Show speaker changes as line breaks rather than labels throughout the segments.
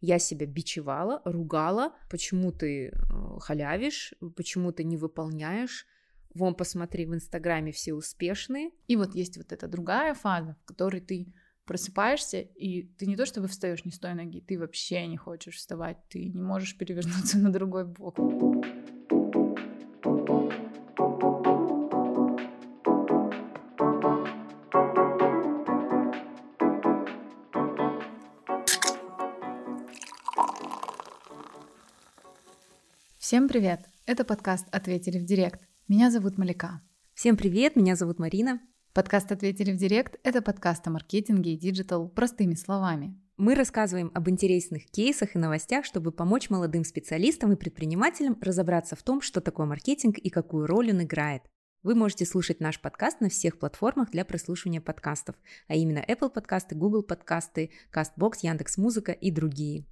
я себя бичевала, ругала, почему ты э, халявишь, почему ты не выполняешь, вон посмотри, в Инстаграме все успешные.
И вот есть вот эта другая фаза, в которой ты просыпаешься, и ты не то чтобы встаешь не с той ноги, ты вообще не хочешь вставать, ты не можешь перевернуться на другой бок. Всем привет! Это подкаст «Ответили в директ». Меня зовут Малика.
Всем привет, меня зовут Марина.
Подкаст «Ответили в директ» — это подкаст о маркетинге и digital простыми словами.
Мы рассказываем об интересных кейсах и новостях, чтобы помочь молодым специалистам и предпринимателям разобраться в том, что такое маркетинг и какую роль он играет. Вы можете слушать наш подкаст на всех платформах для прослушивания подкастов, а именно Apple подкасты, Google подкасты, CastBox, Яндекс.Музыка и другие.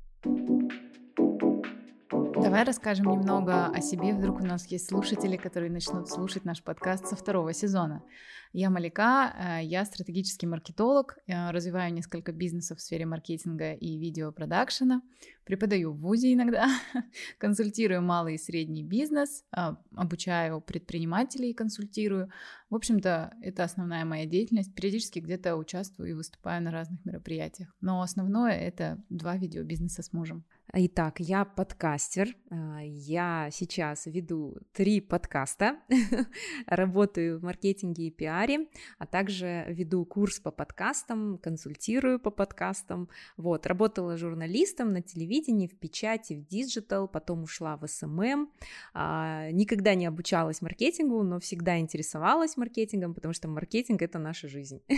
Давай расскажем немного о себе. Вдруг у нас есть слушатели, которые начнут слушать наш подкаст со второго сезона. Я Малика, э, я стратегический маркетолог, я развиваю несколько бизнесов в сфере маркетинга и видеопродакшена, преподаю в ВУЗе иногда, консультирую малый и средний бизнес, а, обучаю предпринимателей, консультирую. В общем-то, это основная моя деятельность. Периодически где-то участвую и выступаю на разных мероприятиях. Но основное — это два видеобизнеса с мужем.
Итак, я подкастер. А, я сейчас веду три подкаста, работаю в маркетинге и пиаре, а также веду курс по подкастам, консультирую по подкастам. Вот, работала журналистом на телевидении, в печати, в digital, потом ушла в SMM. А, никогда не обучалась маркетингу, но всегда интересовалась маркетингом, потому что маркетинг — это наша жизнь.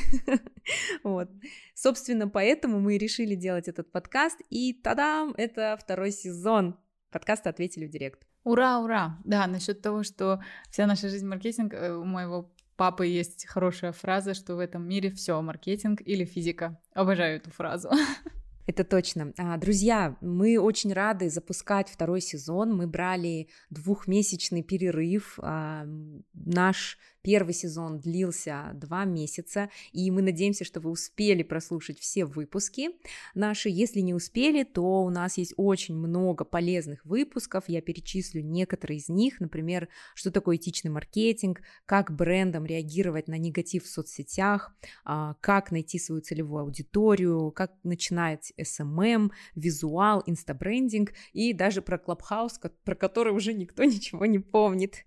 Вот. Собственно, поэтому мы решили делать этот подкаст, и тадам, это это второй сезон подкаста «Ответили в директ».
Ура, ура! Да, насчет того, что вся наша жизнь маркетинг, э, у моего папы есть хорошая фраза, что в этом мире все маркетинг или физика. Обожаю эту фразу.
Это точно. А, друзья, мы очень рады запускать второй сезон. Мы брали двухмесячный перерыв. А, наш Первый сезон длился два месяца, и мы надеемся, что вы успели прослушать все выпуски наши. Если не успели, то у нас есть очень много полезных выпусков. Я перечислю некоторые из них. Например, что такое этичный маркетинг, как брендам реагировать на негатив в соцсетях, а, как найти свою целевую аудиторию, как начинать SMM, визуал, инстабрендинг и даже про Клабхаус, про который уже никто ничего не помнит.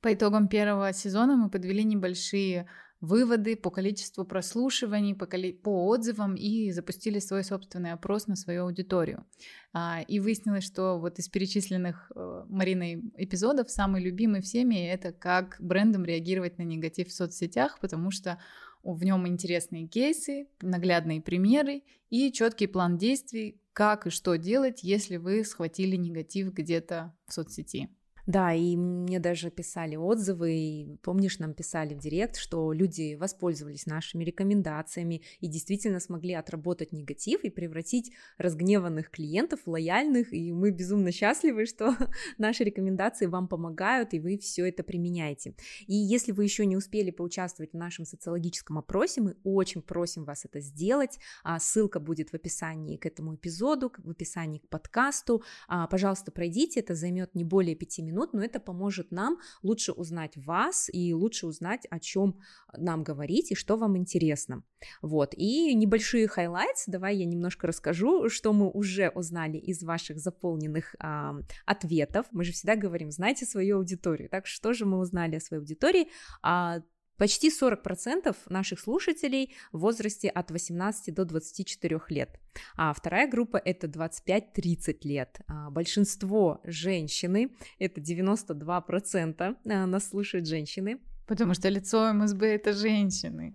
По итогам первого сезона мы подвели небольшие выводы по количеству прослушиваний, по, коли... по отзывам и запустили свой собственный опрос на свою аудиторию. А, и выяснилось, что вот из перечисленных э, Мариной эпизодов самый любимый всеми это как брендам реагировать на негатив в соцсетях, потому что в нем интересные кейсы, наглядные примеры и четкий план действий, как и что делать, если вы схватили негатив где-то в соцсети.
Да, и мне даже писали отзывы, и, помнишь, нам писали в директ, что люди воспользовались нашими рекомендациями и действительно смогли отработать негатив и превратить разгневанных клиентов в лояльных, и мы безумно счастливы, что наши рекомендации вам помогают, и вы все это применяете. И если вы еще не успели поучаствовать в нашем социологическом опросе, мы очень просим вас это сделать, а ссылка будет в описании к этому эпизоду, в описании к подкасту, а, пожалуйста, пройдите, это займет не более пяти минут, минут, но это поможет нам лучше узнать вас и лучше узнать, о чем нам говорить и что вам интересно. Вот, и небольшие highlights, давай я немножко расскажу, что мы уже узнали из ваших заполненных а, ответов. Мы же всегда говорим, знайте свою аудиторию. Так что же мы узнали о своей аудитории? А, Почти 40% наших слушателей в возрасте от 18 до 24 лет, а вторая группа это 25-30 лет. А большинство женщины, это 92% а, нас слушают женщины,
Потому что лицо МСБ это женщины.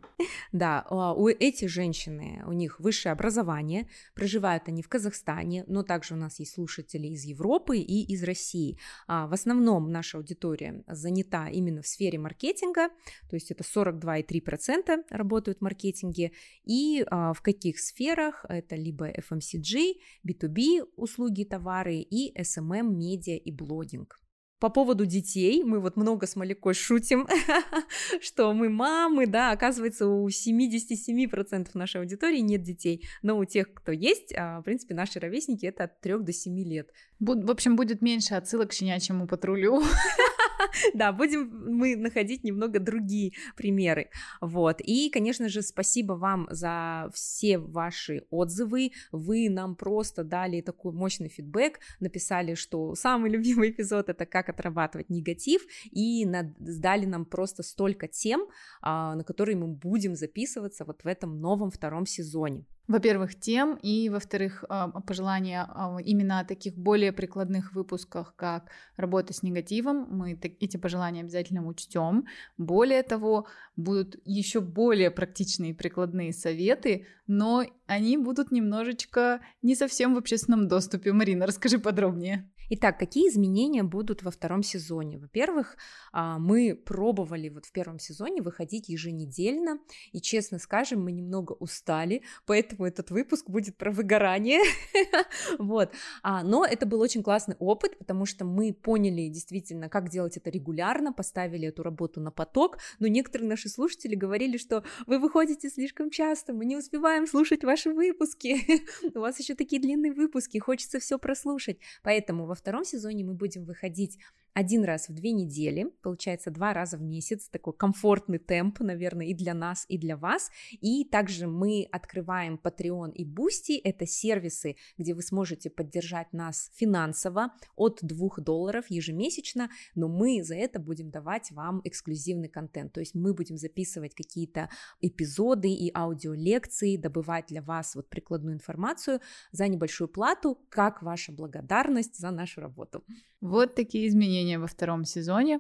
Да, а, у эти женщины, у них высшее образование, проживают они в Казахстане, но также у нас есть слушатели из Европы и из России. А, в основном наша аудитория занята именно в сфере маркетинга, то есть это 42,3% работают в маркетинге, и а, в каких сферах? Это либо FMCG, B2B услуги, товары и SMM, медиа и блогинг. По поводу детей, мы вот много с Малякой шутим, что мы мамы, да, оказывается, у 77% нашей аудитории нет детей, но у тех, кто есть, а, в принципе, наши ровесники это от 3 до 7 лет.
В общем, будет меньше отсылок к щенячьему патрулю.
Да, будем мы находить немного другие примеры. Вот. И, конечно же, спасибо вам за все ваши отзывы. Вы нам просто дали такой мощный фидбэк, написали, что самый любимый эпизод это как отрабатывать негатив, и сдали нам просто столько тем, а, на которые мы будем записываться вот в этом новом втором сезоне.
Во-первых, тем, и во-вторых, а, пожелания а, именно о таких более прикладных выпусках, как работа с негативом. Мы эти пожелания обязательно учтем. Более того, будут еще более практичные прикладные советы, но они будут немножечко не совсем в общественном доступе. Марина, расскажи подробнее.
Итак, какие изменения будут во втором сезоне? Во-первых, а, мы пробовали вот в первом сезоне выходить еженедельно, и, честно скажем, мы немного устали, поэтому этот выпуск будет про выгорание, вот, а, но это был очень классный опыт, потому что мы поняли действительно, как делать это регулярно, поставили эту работу на поток, но некоторые наши слушатели говорили, что вы выходите слишком часто, мы не успеваем слушать ваши выпуски, у вас еще такие длинные выпуски, хочется все прослушать, поэтому во втором сезоне мы будем выходить один раз в две недели, получается два раза в месяц, такой комфортный темп, наверное, и для нас, и для вас. И также мы открываем Patreon и Boosty, это сервисы, где вы сможете поддержать нас финансово от 2 долларов ежемесячно, но мы за это будем давать вам эксклюзивный контент, то есть мы будем записывать какие-то эпизоды и аудиолекции, добывать для вас вот прикладную информацию за небольшую плату, как ваша благодарность за нашу работу.
Вот такие изменения во втором сезоне.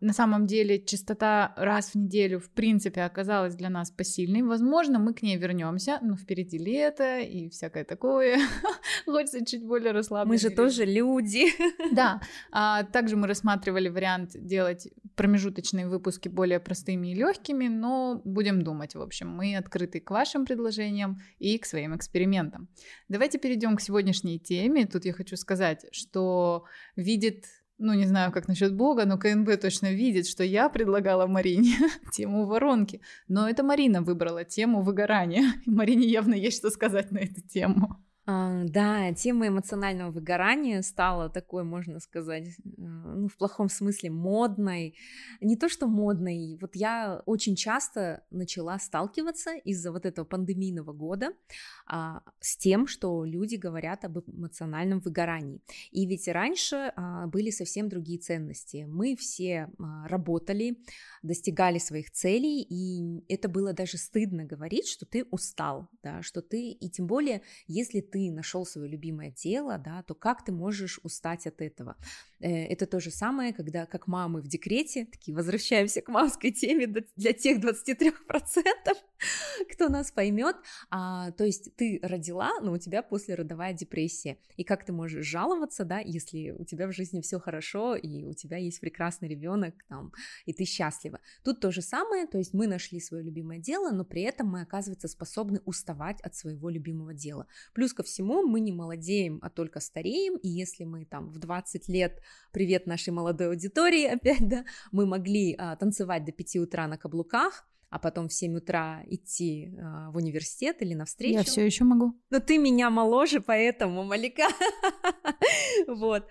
На самом деле частота раз в неделю в принципе оказалась для нас посильной. Возможно, мы к ней вернемся, но впереди лето и всякое такое. Хочется чуть более расслабленно.
Мы же тоже люди.
Да. А также мы рассматривали вариант делать промежуточные выпуски более простыми и легкими, но будем думать. В общем, мы открыты к вашим предложениям и к своим экспериментам. Давайте перейдем к сегодняшней теме. Тут я хочу сказать, что видит ну, не знаю, как насчет Бога, но КНБ точно видит, что я предлагала Марине тему воронки. Но это Марина выбрала тему выгорания. Марине явно есть что сказать на эту тему.
А, да, тема эмоционального выгорания стала такой, можно сказать, ну, в плохом смысле модной. Не то, что модной, вот я очень часто начала сталкиваться из-за вот этого пандемийного года а, с тем, что люди говорят об эмоциональном выгорании. И ведь раньше а, были совсем другие ценности. Мы все а, работали, достигали своих целей, и это было даже стыдно говорить, что ты устал, да, что ты, и тем более, если ты нашел свое любимое дело, да, то как ты можешь устать от этого? Э, это то же самое, когда как мамы в декрете, такие возвращаемся к мамской теме для тех 23%, кто нас поймет, а, то есть ты родила, но у тебя послеродовая депрессия, и как ты можешь жаловаться, да, если у тебя в жизни все хорошо, и у тебя есть прекрасный ребенок, там, и ты счастлива. Тут то же самое, то есть мы нашли свое любимое дело, но при этом мы, оказывается, способны уставать от своего любимого дела. Плюс ко всему мы не молодеем, а только стареем, и если мы там в 20 лет, привет нашей молодой аудитории опять, да, мы могли а, танцевать до 5 утра на каблуках, а потом в 7 утра идти э, в университет или на встречу.
Я все еще могу.
Но ты меня моложе, поэтому, Малика, вот,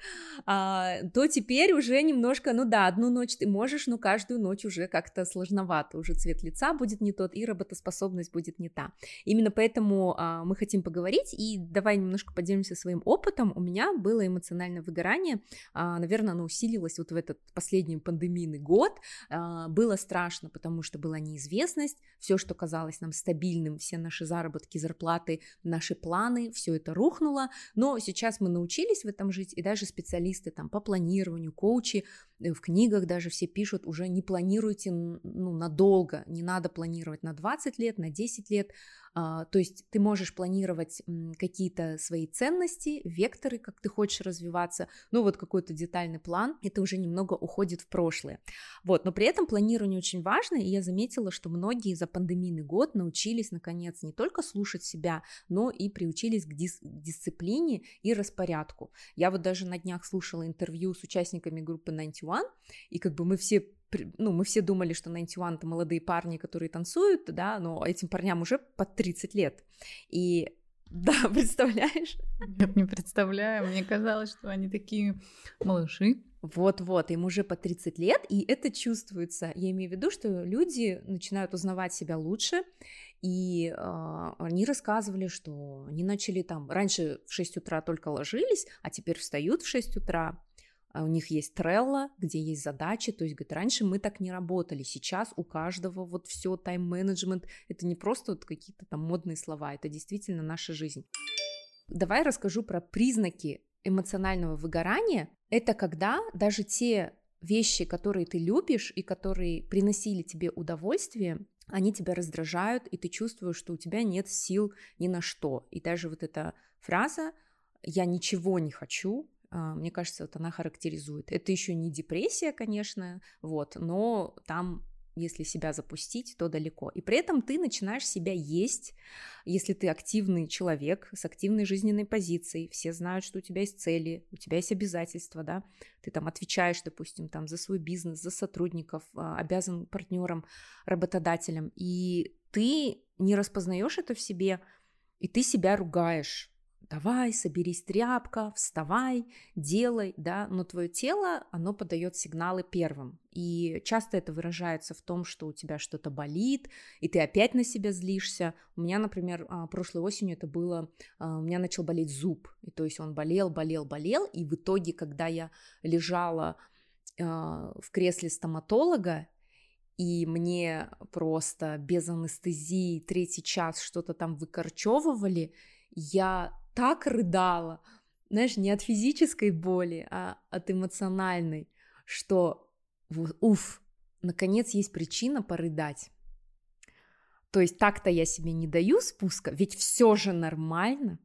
а, то теперь уже немножко, ну да, одну ночь ты можешь, но каждую ночь уже как-то сложновато, уже цвет лица будет не тот, и работоспособность будет не та. Именно поэтому а, мы хотим поговорить, и давай немножко поделимся своим опытом. У меня было эмоциональное выгорание, наверное, оно усилилось вот в этот последний пандемийный год, было страшно, потому что была неизвестность, известность, все, что казалось нам стабильным, все наши заработки, зарплаты, наши планы, все это рухнуло, но сейчас мы научились в этом жить, и даже специалисты там по планированию, коучи в книгах даже все пишут, уже не планируйте ну, надолго, не надо планировать на 20 лет, на 10 лет, то есть ты можешь планировать какие-то свои ценности, векторы, как ты хочешь развиваться, ну вот какой-то детальный план, это уже немного уходит в прошлое. Вот, но при этом планирование очень важно, и я заметила, что многие за пандемийный год научились, наконец, не только слушать себя, но и приучились к дис- дисциплине и распорядку. Я вот даже на днях слушала интервью с участниками группы 91, и как бы мы все ну, мы все думали, что 91 это молодые парни, которые танцуют, да, но этим парням уже под 30 лет. И да, представляешь?
Нет, не представляю. Мне казалось, что они такие малыши.
Вот-вот, им уже по 30 лет, и это чувствуется. Я имею в виду, что люди начинают узнавать себя лучше, и э, они рассказывали, что они начали там, раньше в 6 утра только ложились, а теперь встают в 6 утра, у них есть Trello, где есть задачи, то есть, говорит, раньше мы так не работали, сейчас у каждого вот все тайм-менеджмент, это не просто вот какие-то там модные слова, это действительно наша жизнь. Давай расскажу про признаки эмоционального выгорания. Это когда даже те вещи, которые ты любишь и которые приносили тебе удовольствие, они тебя раздражают, и ты чувствуешь, что у тебя нет сил ни на что. И даже вот эта фраза «я ничего не хочу», а, мне кажется, вот она характеризует. Это еще не депрессия, конечно, вот, но там если себя запустить, то далеко. И при этом ты начинаешь себя есть, если ты активный человек с активной жизненной позицией, все знают, что у тебя есть цели, у тебя есть обязательства, да, ты там отвечаешь, допустим, там за свой бизнес, за сотрудников, а, обязан партнерам, работодателям, и ты не распознаешь это в себе, и ты себя ругаешь, давай, соберись, тряпка, вставай, делай, да, но твое тело, оно подает сигналы первым. И часто это выражается в том, что у тебя что-то болит, и ты опять на себя злишься. У меня, например, а, прошлой осенью это было, а, у меня начал болеть зуб, и то есть он болел, болел, болел, и в итоге, когда я лежала а, в кресле стоматолога, и мне просто без анестезии третий час что-то там выкорчевывали, я так рыдала, знаешь, не от физической боли, а от эмоциональной, что, уф, наконец есть причина порыдать. То есть так-то я себе не даю спуска, ведь все же нормально,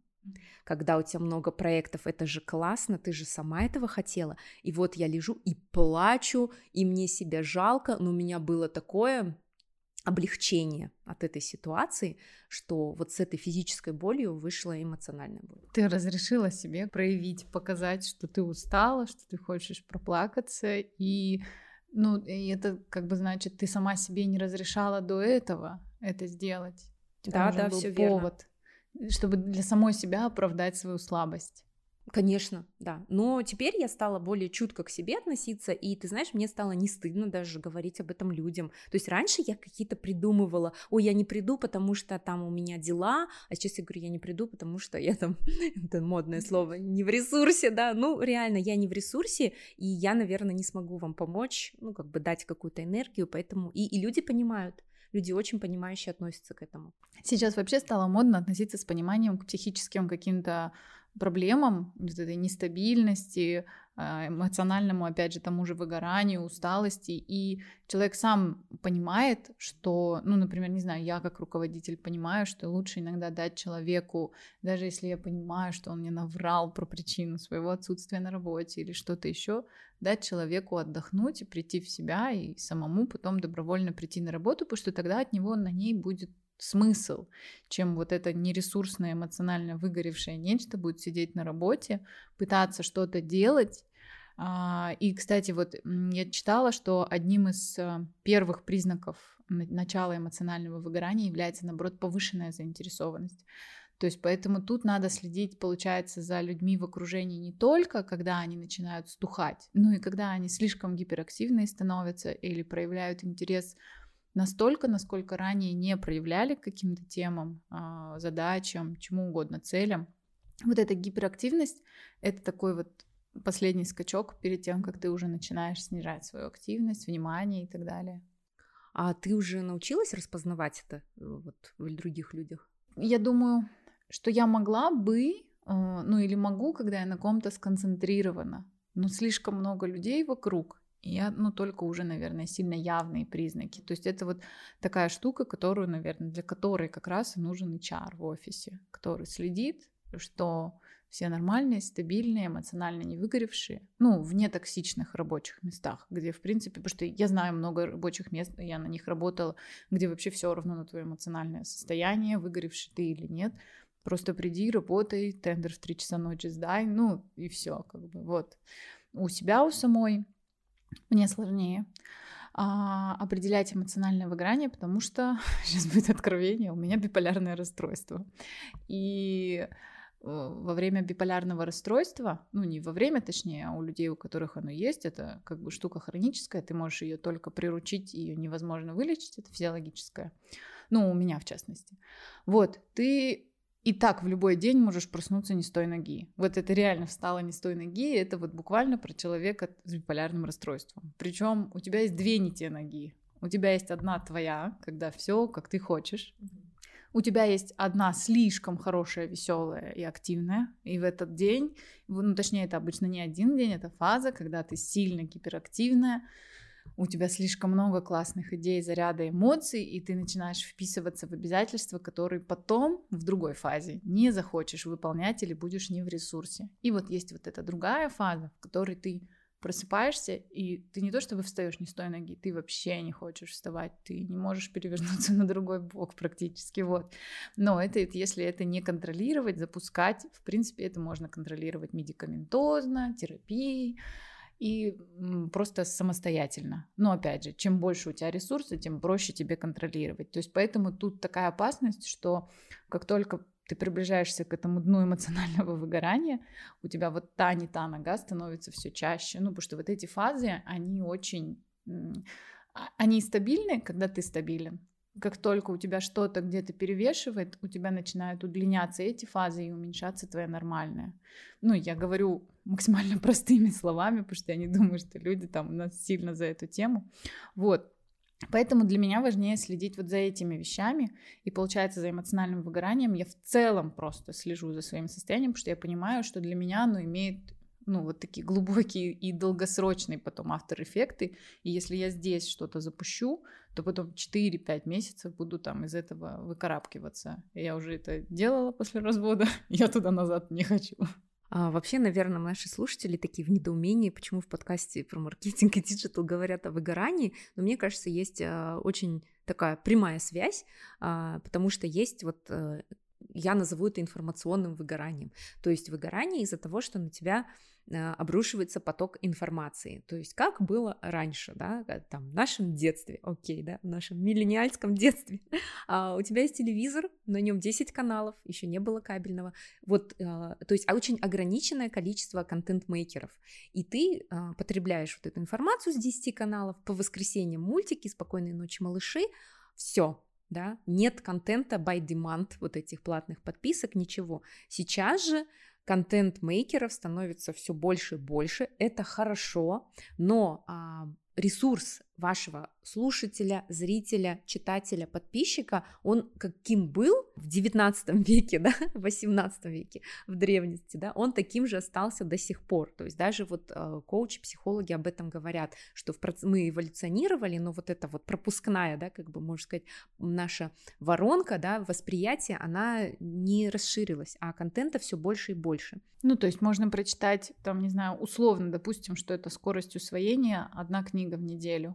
когда у тебя много проектов, это же классно, ты же сама этого хотела. И вот я лежу и плачу, и мне себя жалко, но у меня было такое облегчение от этой ситуации, что вот с этой физической болью вышла эмоциональная боль.
Ты разрешила себе проявить, показать, что ты устала, что ты хочешь проплакаться, и ну, и это как бы значит, ты сама себе не разрешала до этого это сделать.
да, да, все повод,
верно. чтобы для самой себя оправдать свою слабость.
Конечно, да. Но теперь я стала более чутко к себе относиться, и ты знаешь, мне стало не стыдно даже говорить об этом людям. То есть раньше я какие-то придумывала, ой, я не приду, потому что там у меня дела, а сейчас я говорю, я не приду, потому что я там, это модное слово, не в ресурсе, да, ну реально, я не в ресурсе, и я, наверное, не смогу вам помочь, ну как бы дать какую-то энергию, поэтому, и, и люди понимают, люди очень понимающие относятся к этому.
Сейчас вообще стало модно относиться с пониманием к психическим каким-то проблемам, вот этой нестабильности, а, эмоциональному, опять же, тому же выгоранию, усталости, и человек сам понимает, что, ну, например, не знаю, я как руководитель понимаю, что лучше иногда дать человеку, даже если я понимаю, что он мне наврал про причину своего отсутствия на работе или что-то еще, дать человеку отдохнуть и прийти в себя и самому потом добровольно прийти на работу, потому что тогда от него на ней будет смысл, чем вот это нересурсное, эмоционально выгоревшее нечто будет сидеть на работе, пытаться что-то делать. А, и, кстати, вот я читала, что одним из э, первых признаков начала эмоционального выгорания является, наоборот, повышенная заинтересованность. То есть поэтому тут надо следить, получается, за людьми в окружении не только, когда они начинают стухать, но и когда они слишком гиперактивные становятся или проявляют интерес настолько, насколько ранее не проявляли к каким-то темам, а, задачам, чему угодно, целям. Вот эта гиперактивность — это такой вот последний скачок перед тем, как ты уже начинаешь снижать свою активность, внимание и так далее.
А ты уже научилась распознавать это э, вот в других людях?
Я думаю, что я могла бы, э, ну или могу, когда я на ком-то сконцентрирована, но слишком много людей вокруг, Я, ну, только уже, наверное, сильно явные признаки. То есть это вот такая штука, которую, наверное, для которой как раз и нужен HR в офисе, который следит, что все нормальные, стабильные, эмоционально не выгоревшие, ну, в нетоксичных рабочих местах, где, в принципе, потому что я знаю много рабочих мест, я на них работала, где вообще все равно на твое эмоциональное состояние, выгоревший ты или нет, просто приди, работай, тендер в 3 часа ночи сдай, ну, и все, как бы, вот. У себя, у самой мне сложнее а, определять эмоциональное выгорание, потому что, сейчас будет откровение, у меня биполярное расстройство. И Э, во время биполярного расстройства, ну не во время, точнее, а у людей, у которых оно есть, это как бы штука хроническая, ты можешь ее только приручить, ее невозможно вылечить, это физиологическое. Ну, у меня в частности. Вот, ты и так в любой день можешь проснуться не с той ноги. Вот это реально встала не с той ноги, это вот буквально про человека с биполярным расстройством. Причем у тебя есть две не те ноги. У тебя есть одна твоя, когда все, как ты хочешь у тебя есть одна слишком хорошая, веселая и активная, и в этот день, ну точнее это обычно не один день, это фаза, когда ты сильно гиперактивная, у тебя слишком много классных идей, заряда эмоций, и ты начинаешь вписываться в обязательства, которые потом в другой фазе не захочешь выполнять или будешь не в ресурсе. И вот есть вот эта другая фаза, в которой ты просыпаешься, и ты не то чтобы встаешь не с той ноги, ты вообще не хочешь вставать, ты не можешь перевернуться на другой бок практически, вот. Но это, если это не контролировать, запускать, в принципе, это можно контролировать медикаментозно, терапией, и просто самостоятельно. Но опять же, чем больше у тебя ресурсов, тем проще тебе контролировать. То есть поэтому тут такая опасность, что как только ты приближаешься к этому дну эмоционального выгорания, у тебя вот та не та нога становится все чаще, ну, потому что вот эти фазы, они очень, а, они стабильны, когда ты стабилен. Как только у тебя что-то где-то перевешивает, у тебя начинают удлиняться эти фазы и уменьшаться твоя нормальная. Ну, я говорю максимально простыми словами, потому что я не думаю, что люди там у нас сильно за эту тему. Вот. Поэтому для меня важнее следить вот за этими вещами. И получается, за эмоциональным выгоранием я в целом просто слежу за своим состоянием, потому что я понимаю, что для меня оно имеет ну, вот такие глубокие и долгосрочные потом after-эффекты. И если я здесь что-то запущу, то потом 4-5 месяцев буду там из этого выкарабкиваться. Я уже это делала после развода, я туда назад не хочу.
А, вообще, наверное, наши слушатели такие в недоумении, почему в подкасте про маркетинг и диджитал говорят о выгорании, но мне кажется, есть а, очень такая прямая связь, а, потому что есть вот э, я назову это информационным выгоранием. То есть выгорание из-за того, что на тебя обрушивается поток информации. То есть как было раньше, да, там в нашем детстве, окей, да, в нашем миллениальском детстве. А у тебя есть телевизор, на нем 10 каналов, еще не было кабельного. Вот, а, то есть очень ограниченное количество контент-мейкеров. И ты а, потребляешь вот эту информацию с 10 каналов, по воскресеньям мультики, спокойной ночи, малыши, все, да, нет контента by demand, вот этих платных подписок, ничего. Сейчас же контент-мейкеров становится все больше и больше. Это хорошо, но а, ресурс вашего слушателя, зрителя, читателя, подписчика, он каким был в 19 веке, да, в 18 веке, в древности, да, он таким же остался до сих пор. То есть даже вот э, коучи, психологи об этом говорят, что в проц... мы эволюционировали, но вот эта вот пропускная, да, как бы можно сказать, наша воронка, да, восприятие, она не расширилась, а контента все больше и больше.
Ну, то есть можно прочитать, там, не знаю, условно, допустим, что это скорость усвоения, одна книга в неделю,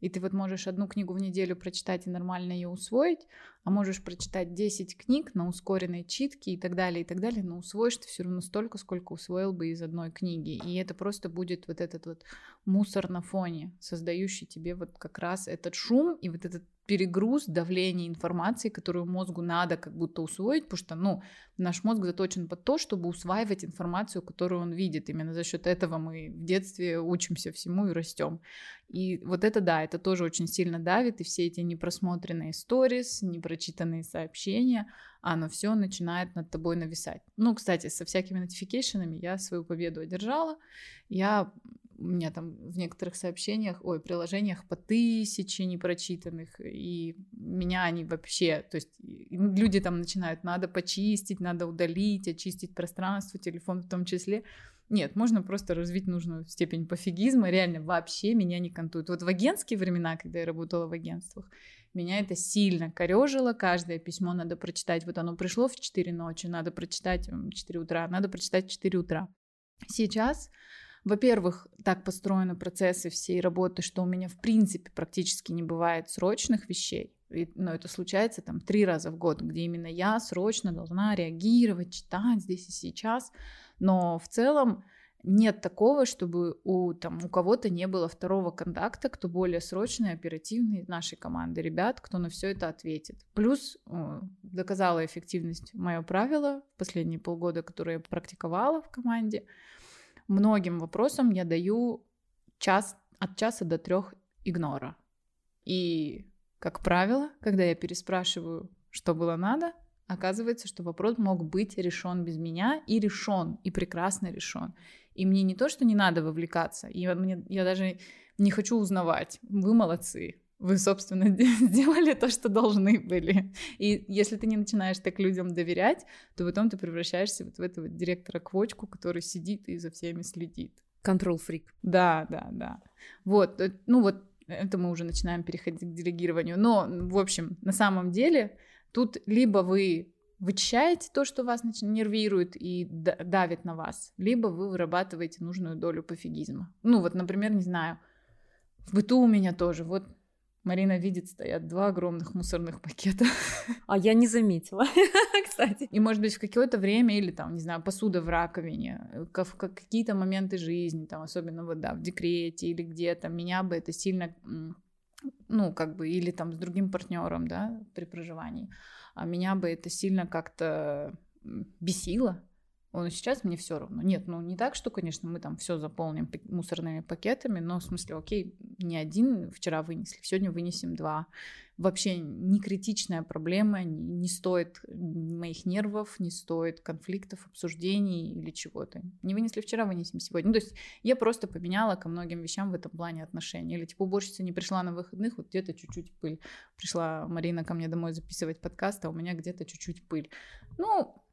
и ты вот можешь одну книгу в неделю прочитать и нормально ее усвоить, а можешь прочитать 10 книг на ускоренной читке и так далее, и так далее, но усвоишь ты все равно столько, сколько усвоил бы из одной книги. И это просто будет вот этот вот мусор на фоне, создающий тебе вот как раз этот шум и вот этот перегруз, давление информации, которую мозгу надо как будто усвоить, потому что, ну, наш мозг заточен под то, чтобы усваивать информацию, которую он видит. Именно за счет этого мы в детстве учимся всему и растем. И вот это, да, это тоже очень сильно давит, и все эти непросмотренные сторис, непрочитанные сообщения, оно все начинает над тобой нависать. Ну, кстати, со всякими нотификейшенами я свою победу одержала. Я у меня там в некоторых сообщениях, ой, приложениях по тысяче непрочитанных, и меня они вообще, то есть люди там начинают, надо почистить, надо удалить, очистить пространство, телефон в том числе. Нет, можно просто развить нужную степень пофигизма, реально вообще меня не кантует. Вот в агентские времена, когда я работала в агентствах, меня это сильно корежило, каждое письмо надо прочитать, вот оно пришло в 4 ночи, надо прочитать в 4 утра, надо прочитать в 4 утра. Сейчас во-первых, так построены процессы всей работы, что у меня в принципе практически не бывает срочных вещей. Но это случается там три раза в год, где именно я срочно должна реагировать, читать здесь и сейчас. Но в целом нет такого, чтобы у, там, у кого-то не было второго контакта, кто более срочный, оперативный нашей команды ребят, кто на все это ответит. Плюс доказала эффективность мое правило последние полгода, которое я практиковала в команде – многим вопросам я даю час, от часа до трех игнора. И, как правило, когда я переспрашиваю, что было надо, оказывается, что вопрос мог быть решен без меня и решен, и прекрасно решен. И мне не то, что не надо вовлекаться, я, мне, я даже не хочу узнавать. Вы молодцы, вы, собственно, сделали то, что должны были. И если ты не начинаешь так людям доверять, то потом ты превращаешься вот в этого директора-квочку, который сидит и за всеми следит.
Контрол-фрик.
Да, да, да. Вот, э, ну вот, это мы уже начинаем переходить к делегированию. Но, в общем, на самом деле, тут либо вы вычищаете то, что вас нервирует и давит на вас, либо вы вырабатываете нужную долю пофигизма. Ну вот, например, не знаю, в быту у меня тоже. Вот Марина видит, стоят два огромных мусорных пакета.
А я не заметила, кстати.
И, может быть, в какое-то время, или там, не знаю, посуда в раковине, в какие-то моменты жизни, там, особенно вот, да, в декрете или где-то, меня бы это сильно, ну, как бы, или там с другим партнером, да, при проживании, а меня бы это сильно как-то бесило, он сейчас мне все равно. Нет, ну не так, что, конечно, мы там все заполним мусорными пакетами, но в смысле, окей, не один вчера вынесли, сегодня вынесем два. Вообще не критичная проблема, не, не стоит моих нервов, не стоит конфликтов, обсуждений или чего-то. Не вынесли вчера, вынесем сегодня. Ну, то есть я просто поменяла ко многим вещам в этом плане отношения. Или типа уборщица не пришла на выходных, вот где-то чуть-чуть пыль. Пришла Марина ко мне домой записывать подкаст, а у меня где-то чуть-чуть пыль. Ну,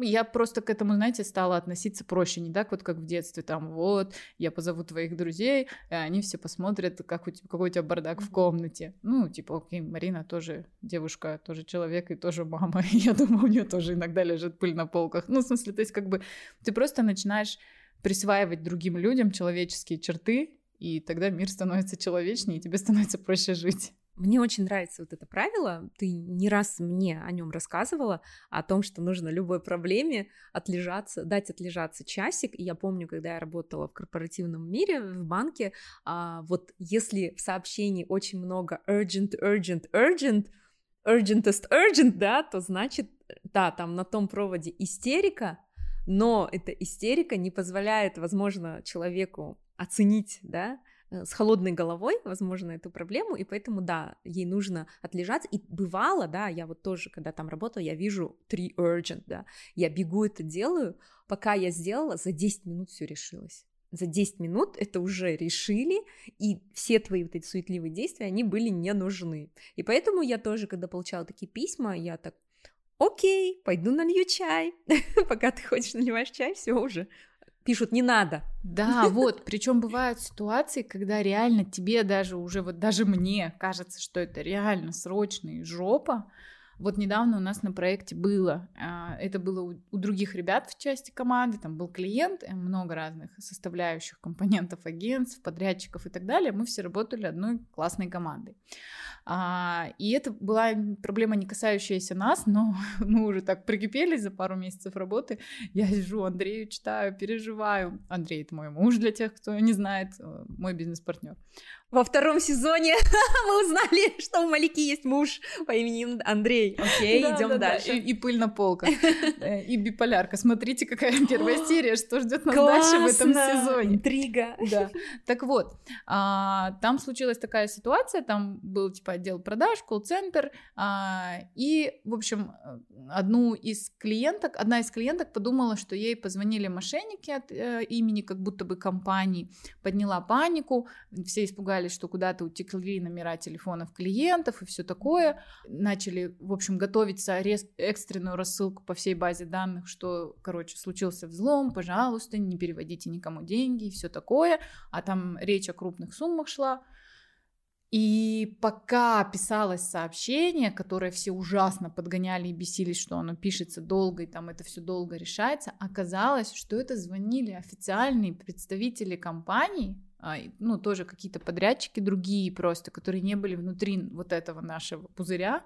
я просто к этому, знаете, стала относиться проще, не так вот, как в детстве, там, вот, я позову твоих друзей, и они все посмотрят, как у тебя, какой у тебя бардак в комнате. Ну, типа, окей, Марина тоже девушка, тоже человек и тоже мама, я думаю, у нее тоже иногда лежит пыль на полках. Ну, в смысле, то есть, как бы, ты просто начинаешь присваивать другим людям человеческие черты, и тогда мир становится человечнее, и тебе становится проще жить.
Мне очень нравится вот это правило. Ты не раз мне о нем рассказывала, о том, что нужно любой проблеме отлежаться, дать отлежаться часик. И я помню, когда я работала в корпоративном мире, в банке, а, вот если в сообщении очень много urgent, urgent, urgent, urgentest urgent, да, то значит, да, там на том проводе истерика, но эта истерика не позволяет, возможно, человеку оценить, да, с холодной головой, возможно, эту проблему, и поэтому, да, ей нужно отлежаться. И бывало, да, я вот тоже, когда там работала, я вижу три urgent, да, я бегу это делаю, пока я сделала, за 10 минут все решилось. За 10 минут это уже решили, и все твои вот эти суетливые действия, они были не нужны. И поэтому я тоже, когда получала такие письма, я так, окей, пойду налью чай. Пока ты хочешь наливаешь чай, все уже пишут не надо.
Да, вот, причем бывают ситуации, когда реально тебе даже уже, вот даже мне кажется, что это реально срочный жопа, вот недавно у нас на проекте было, а, это было у других ребят в части команды, там был клиент, э, много разных составляющих компонентов агентств, подрядчиков и так далее. Мы все работали одной классной командой. А, и это была проблема, не касающаяся нас, но мы уже так прикипели за пару месяцев работы. Я сижу, Андрею читаю, переживаю. Андрей — это мой муж, для тех, кто не знает, э, мой бизнес-партнер.
Во втором сезоне мы узнали, что у Малики есть муж по имени Андрей. Окей, да, идем да, дальше. Да.
И, и пыль на полка. Э, и биполярка. Смотрите, какая первая серия, что ждет нас дальше в этом сезоне.
Интрига.
Да. Так вот, а, там случилась такая ситуация, там был типа отдел продаж, колл-центр, а, и, в общем, одну из клиенток, одна из клиенток подумала, что ей позвонили мошенники от э, имени как будто бы компании, подняла панику, все испугались испугались, что куда-то утекли номера телефонов клиентов и все такое. Начали, в общем, готовиться экстренную рассылку по всей базе данных, что, короче, случился взлом, пожалуйста, не переводите никому деньги и все такое. А там речь о крупных суммах шла. И пока писалось сообщение, которое все ужасно подгоняли и бесились, что оно пишется долго, и там это все долго решается, оказалось, что это звонили официальные представители компании, ну, тоже какие-то подрядчики другие просто, которые не были внутри вот этого нашего пузыря.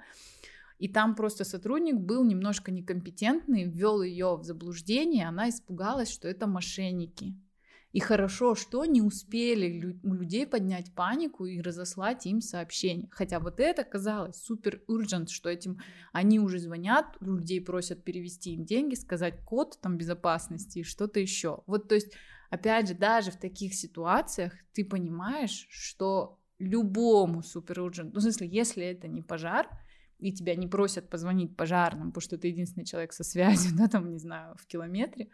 И там просто сотрудник был немножко некомпетентный, ввел ее в заблуждение, она испугалась, что это мошенники. И хорошо, что не успели у людей поднять панику и разослать им сообщение. Хотя вот это казалось супер urgent, что этим они уже звонят, людей просят перевести им деньги, сказать код там безопасности и что-то еще. Вот то есть опять же, даже в таких ситуациях ты понимаешь, что любому супер urgent, ну, в смысле, если это не пожар, и тебя не просят позвонить пожарным, потому что ты единственный человек со связью, да, там, не знаю, в километре,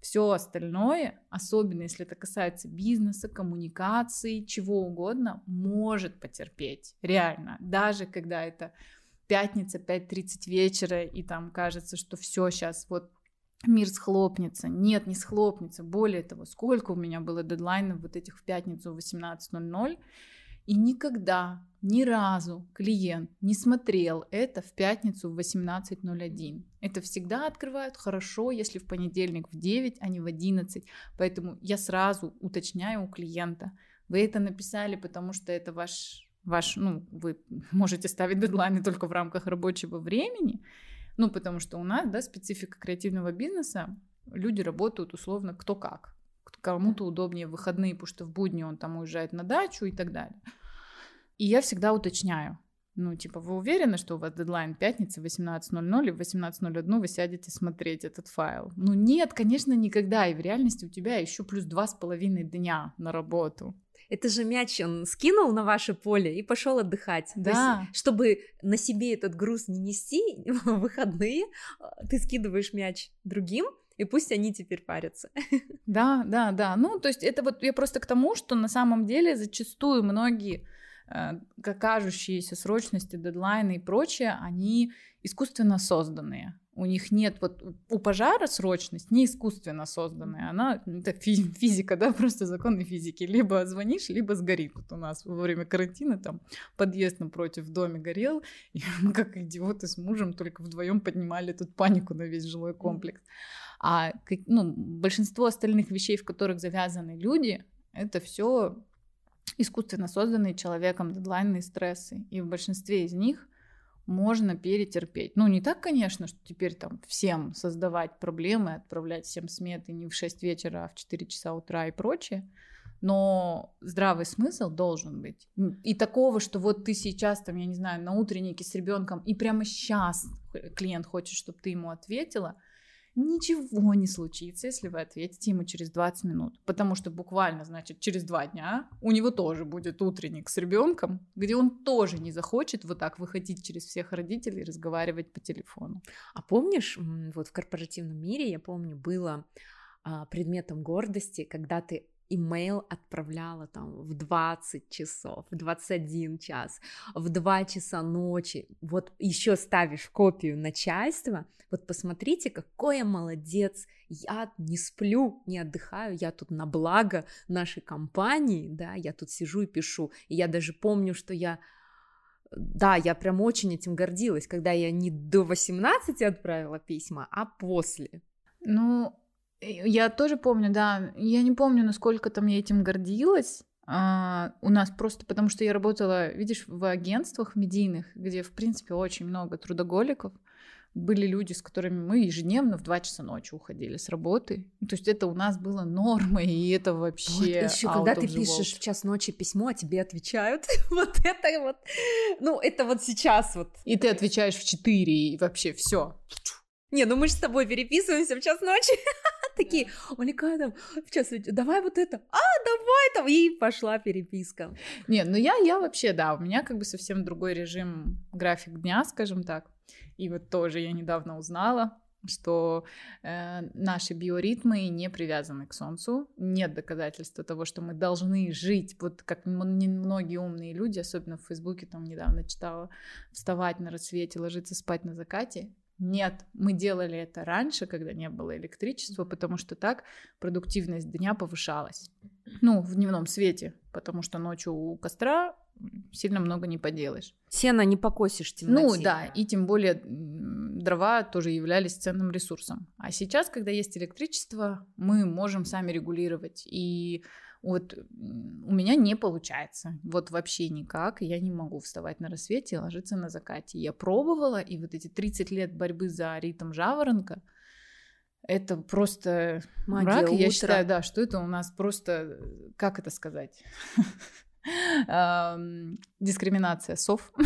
все остальное, особенно если это касается бизнеса, коммуникации, чего угодно, может потерпеть, реально, даже когда это пятница, 5.30 вечера, и там кажется, что все сейчас вот мир схлопнется. Нет, не схлопнется. Более того, сколько у меня было дедлайнов вот этих в пятницу в 18.00, и никогда, ни разу клиент не смотрел это в пятницу в 18.01. Это всегда открывают хорошо, если в понедельник в 9, а не в 11. Поэтому я сразу уточняю у клиента. Вы это написали, потому что это ваш, ваш ну, вы можете ставить дедлайны только в рамках рабочего времени, ну, потому что у нас, да, специфика креативного бизнеса, люди работают условно кто как. Кому-то удобнее в выходные, потому что в будни он там уезжает на дачу и так далее. И я всегда уточняю, ну, типа, вы уверены, что у вас дедлайн пятница 18.00 и в 18.01 вы сядете смотреть этот файл? Ну, нет, конечно, никогда. И в реальности у тебя еще плюс два с половиной дня на работу
это же мяч он скинул на ваше поле и пошел отдыхать. Да. То есть, чтобы на себе этот груз не нести в выходные, а, ты скидываешь мяч другим, и пусть они теперь парятся.
Да, да, да. Ну, то есть это вот я просто к тому, что на самом деле зачастую многие э, кажущиеся срочности, дедлайны и прочее, они искусственно созданные у них нет вот у пожара срочность не искусственно созданная, она это физика, да, просто законы физики. Либо звонишь, либо сгорит. Вот у нас во время карантина там подъезд напротив в доме горел, и мы как идиоты с мужем только вдвоем поднимали тут панику на весь жилой комплекс. А ну, большинство остальных вещей, в которых завязаны люди, это все искусственно созданные человеком дедлайнные стрессы. И в большинстве из них можно перетерпеть. Ну, не так, конечно, что теперь там всем создавать проблемы, отправлять всем сметы не в 6 вечера, а в 4 часа утра и прочее, но здравый смысл должен быть. И такого, что вот ты сейчас, там, я не знаю, на утреннике с ребенком, и прямо сейчас клиент хочет, чтобы ты ему ответила – ничего не случится, если вы ответите ему через 20 минут. Потому что буквально, значит, через два дня у него тоже будет утренник с ребенком, где он тоже не захочет вот так выходить через всех родителей и разговаривать по телефону.
А помнишь, вот в корпоративном мире, я помню, было а, предметом гордости, когда ты имейл отправляла там в 20 часов, в 21 час, в 2 часа ночи, вот еще ставишь копию начальства, вот посмотрите, какой я молодец, я не сплю, не отдыхаю, я тут на благо нашей компании, да, я тут сижу и пишу, и я даже помню, что я да, я прям очень этим гордилась, когда я не до 18 отправила письма, а после.
Ну, я тоже помню, да. Я не помню, насколько там я этим гордилась. А, у нас просто потому, что я работала, видишь, в агентствах медийных, где, в принципе, очень много трудоголиков. были люди, с которыми мы ежедневно в 2 часа ночи уходили с работы. То есть это у нас было нормой, и это вообще вот
еще когда ты пишешь в час ночи письмо, а тебе отвечают. вот это вот, ну это вот сейчас вот.
И ты отвечаешь в 4, и вообще все.
Не, ну мы же с тобой переписываемся в час ночи. Такие, Олега, там, сейчас, давай вот это, а, давай там, и пошла переписка.
Нет, ну я, я вообще, да, у меня как бы совсем другой режим, график дня, скажем так. И вот тоже я недавно узнала, что э, наши биоритмы не привязаны к Солнцу. Нет доказательства того, что мы должны жить, вот как многие умные люди, особенно в Фейсбуке, там недавно читала, вставать на рассвете, ложиться спать на закате. Нет, мы делали это раньше, когда не было электричества, потому что так продуктивность дня повышалась. Ну, в дневном свете, потому что ночью у костра сильно много не поделаешь.
Сено не покосишь темноте.
Ну да, и тем более дрова тоже являлись ценным ресурсом. А сейчас, когда есть электричество, мы можем сами регулировать. И вот у меня не получается. Вот вообще никак. Я не могу вставать на рассвете и ложиться на закате. Я пробовала, и вот эти 30 лет борьбы за ритм жаворонка, это просто Магия мрак. Утра. Я считаю, да, что это у нас просто, как это сказать, дискриминация сов.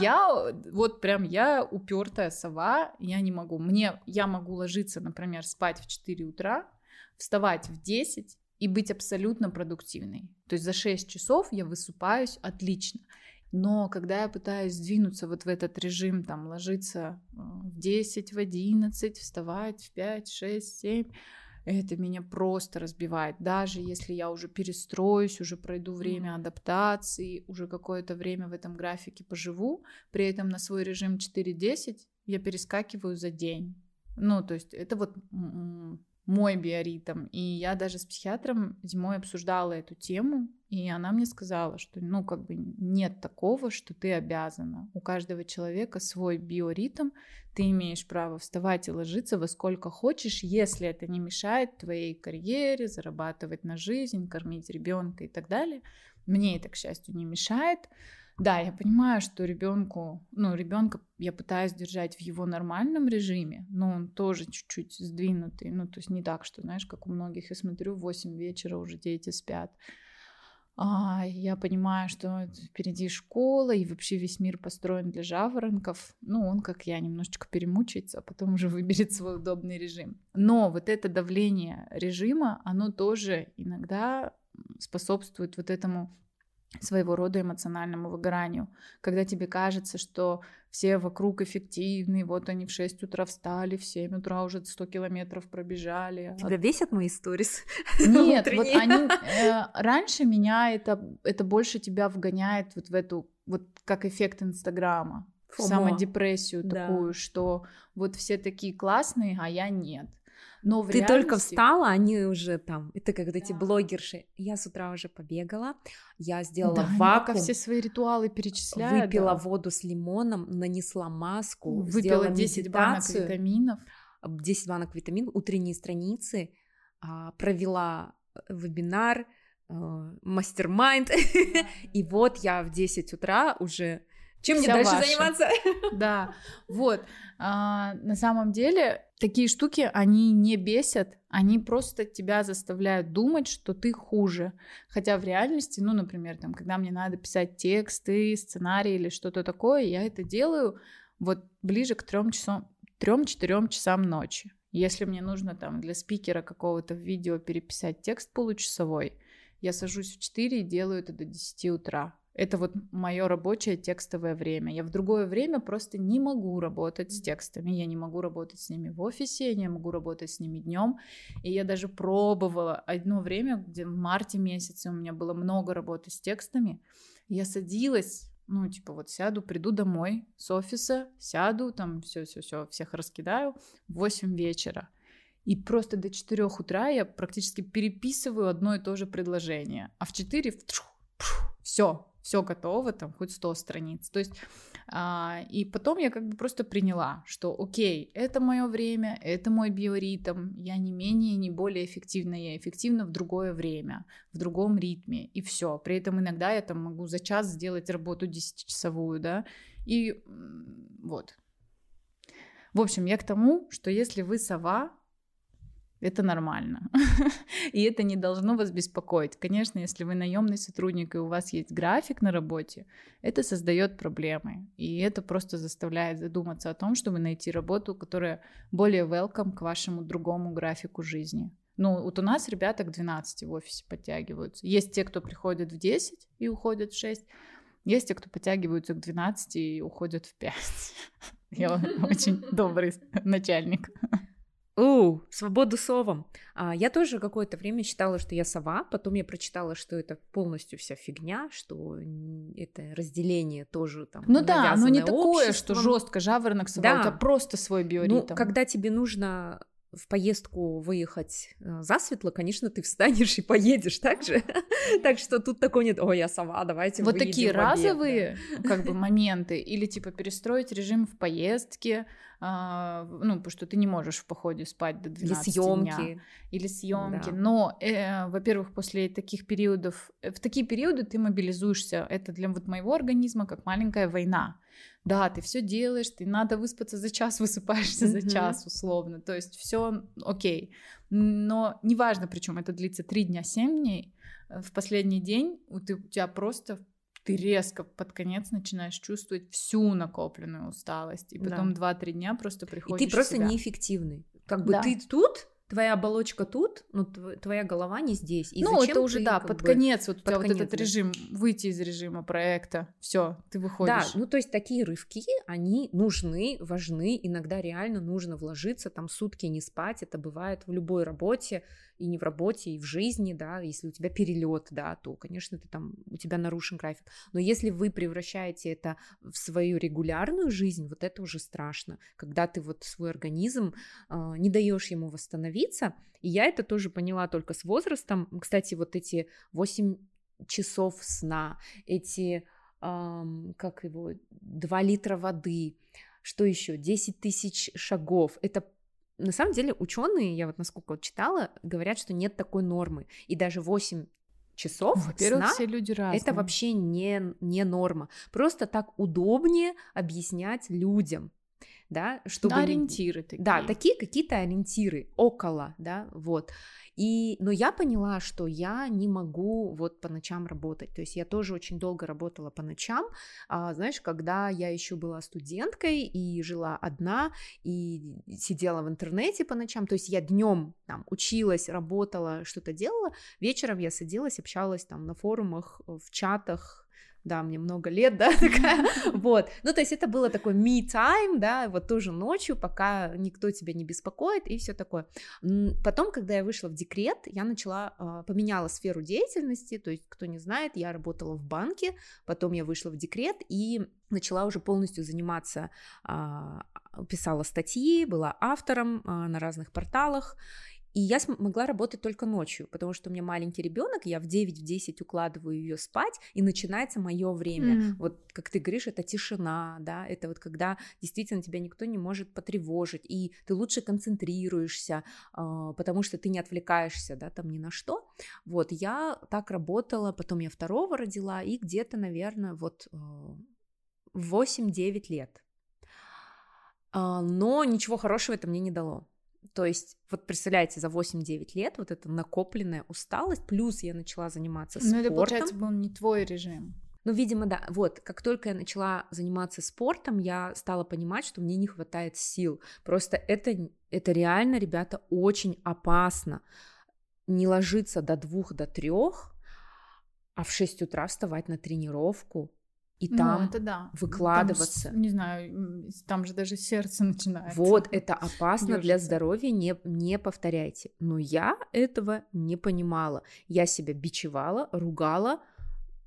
Я вот прям, я упертая сова, я не могу. Мне, я могу ложиться, например, спать в 4 утра, вставать в 10 и быть абсолютно продуктивной. То есть за 6 часов я высыпаюсь отлично. Но когда я пытаюсь сдвинуться вот в этот режим, там, ложиться э, в 10, в 11, вставать в 5, 6, 7, это меня просто разбивает. Даже если я уже перестроюсь, уже пройду время адаптации, уже какое-то время в этом графике поживу, при этом на свой режим 4-10 я перескакиваю за день. Ну, то есть это вот мой биоритм. И я даже с психиатром зимой обсуждала эту тему, и она мне сказала, что ну как бы нет такого, что ты обязана. У каждого человека свой биоритм, ты имеешь право вставать и ложиться во сколько хочешь, если это не мешает твоей карьере, зарабатывать на жизнь, кормить ребенка и так далее. Мне это, к счастью, не мешает. Да, я понимаю, что ребенку, ну, ребенка я пытаюсь держать в его нормальном режиме, но он тоже чуть-чуть сдвинутый. Ну, то есть не так, что, знаешь, как у многих, я смотрю, в 8 вечера уже дети спят. А, я понимаю, что впереди школа, и вообще весь мир построен для жаворонков. Ну, он, как я, немножечко перемучается, а потом уже выберет свой удобный режим. Но вот это давление режима, оно тоже иногда способствует вот этому своего рода эмоциональному выгоранию, когда тебе кажется, что все вокруг эффективны, вот они в 6 утра встали, в 7 утра уже 100 километров пробежали.
Тебя а... бесят мои сторис?
Нет, вот они... Э, раньше меня это, это больше тебя вгоняет вот в эту, вот как эффект Инстаграма, в самодепрессию да. такую, что вот все такие классные, а я нет.
Но в Ты реальности... только встала, они уже там, это как вот эти да. блогерши. Я с утра уже побегала, я сделала да, вакуум.
все свои ритуалы перечисляют.
Выпила да. воду с лимоном, нанесла маску,
Выпила 10 медитацию, банок витаминов.
10 банок витаминов, утренние страницы, а, провела э, вебинар, э, мастер-майнд, и вот я в 10 утра уже чем мне дальше ваша. заниматься?
Да, вот. А, на самом деле такие штуки, они не бесят, они просто тебя заставляют думать, что ты хуже. Хотя в реальности, ну, например, там, когда мне надо писать тексты, сценарий или что-то такое, я это делаю вот ближе к трем часам, трем-четырем часам ночи. Если мне нужно там для спикера какого-то видео переписать текст получасовой, я сажусь в 4 и делаю это до 10 утра. Это вот мое рабочее текстовое время. Я в другое время просто не могу работать с текстами. Я не могу работать с ними в офисе, я не могу работать с ними днем. И я даже пробовала одно время, где в марте месяце у меня было много работы с текстами. Я садилась ну, типа, вот сяду, приду домой с офиса, сяду, там все, все, все, всех раскидаю в 8 вечера. И просто до 4 утра я практически переписываю одно и то же предложение. А в 4 все, все готово, там хоть 100 страниц. То есть, а, и потом я как бы просто приняла, что окей, это мое время, это мой биоритм, я не менее, не более эффективна, я эффективна в другое время, в другом ритме, и все. При этом иногда я там могу за час сделать работу 10-часовую, да, и вот. В общем, я к тому, что если вы сова, это нормально. и это не должно вас беспокоить. Конечно, если вы наемный сотрудник и у вас есть график на работе, это создает проблемы. И это просто заставляет задуматься о том, чтобы найти работу, которая более welcome к вашему другому графику жизни. Ну, вот у нас ребята к 12 в офисе подтягиваются. Есть те, кто приходит в 10 и уходят в 6. Есть те, кто подтягиваются к 12 и уходят в 5. Я очень добрый начальник.
У, свободу совам. А, я тоже какое-то время считала, что я сова, потом я прочитала, что это полностью вся фигня, что это разделение тоже там.
Ну да, но не такое, что жестко жаворонок сова, да. у тебя просто свой биоритм. Ну,
когда тебе нужно в поездку выехать э, засветло, конечно, ты встанешь и поедешь так же. так что тут такой нет, ой, я сова, давайте
Вот такие разовые как бы моменты, или типа перестроить режим в поездке, а, ну, потому что ты не можешь в походе спать до 12 Или съемки. Дня. Или съемки. Да. Но, э, во-первых, после таких периодов, э, в такие периоды ты мобилизуешься. Это для вот моего организма как маленькая война. Да, ты все делаешь, ты надо выспаться за час, высыпаешься mm-hmm. за час, условно. То есть все окей. Но неважно, причем это длится 3 дня, 7 дней, э, в последний день у, ты, у тебя просто ты резко под конец начинаешь чувствовать всю накопленную усталость, и потом да. 2-3 дня просто приходишь.
И ты просто неэффективный. Как бы да. ты тут, твоя оболочка тут, но твоя голова не здесь.
И ну, это уже, да, под бы, конец, вот у тебя конец, вот этот режим, выйти из режима проекта, все, ты выходишь.
Да, ну то есть такие рывки, они нужны, важны, иногда реально нужно вложиться, там сутки не спать, это бывает в любой работе, и не в работе, и в жизни, да, если у тебя перелет, да, то, конечно, ты там, у тебя нарушен график. Но если вы превращаете это в свою регулярную жизнь, вот это уже страшно, когда ты вот свой организм э, не даешь ему восстановиться. И я это тоже поняла только с возрастом. Кстати, вот эти 8 часов сна, эти, э, как его, 2 литра воды, что еще, 10 тысяч шагов, это на самом деле ученые, я вот насколько вот читала, говорят, что нет такой нормы. И даже 8 часов Во-первых, сна,
все люди разные.
это вообще не, не норма. Просто так удобнее объяснять людям да,
чтобы... Ориентиры такие.
Да, такие какие-то ориентиры, около, да, вот. И, но я поняла, что я не могу вот по ночам работать, то есть я тоже очень долго работала по ночам, а, знаешь, когда я еще была студенткой и жила одна, и сидела в интернете по ночам, то есть я днем там училась, работала, что-то делала, вечером я садилась, общалась там на форумах, в чатах, да, мне много лет, да, такая, вот, ну, то есть это было такой me-time, да, вот тоже ночью, пока никто тебя не беспокоит и все такое. Потом, когда я вышла в декрет, я начала, а, поменяла сферу деятельности, то есть, кто не знает, я работала в банке, потом я вышла в декрет и начала уже полностью заниматься, а, писала статьи, была автором а, на разных порталах, и я могла работать только ночью, потому что у меня маленький ребенок, я в 9-10 укладываю ее спать, и начинается мое время. Mm. Вот, как ты говоришь, это тишина, да, это вот когда действительно тебя никто не может потревожить, и ты лучше концентрируешься, э, потому что ты не отвлекаешься, да, там ни на что. Вот, я так работала, потом я второго родила, и где-то, наверное, вот э, 8-9 лет. Э, но ничего хорошего это мне не дало. То есть, вот представляете, за 8-9 лет вот эта накопленная усталость, плюс я начала заниматься спортом. Ну, это,
получается, был не твой режим.
Ну, видимо, да. Вот, как только я начала заниматься спортом, я стала понимать, что мне не хватает сил. Просто это, это реально, ребята, очень опасно. Не ложиться до двух, до трех, а в 6 утра вставать на тренировку, и ну, там да. выкладываться.
Там, не знаю, там же даже сердце начинается.
Вот, это опасно Держится. для здоровья, не, не повторяйте. Но я этого не понимала. Я себя бичевала, ругала,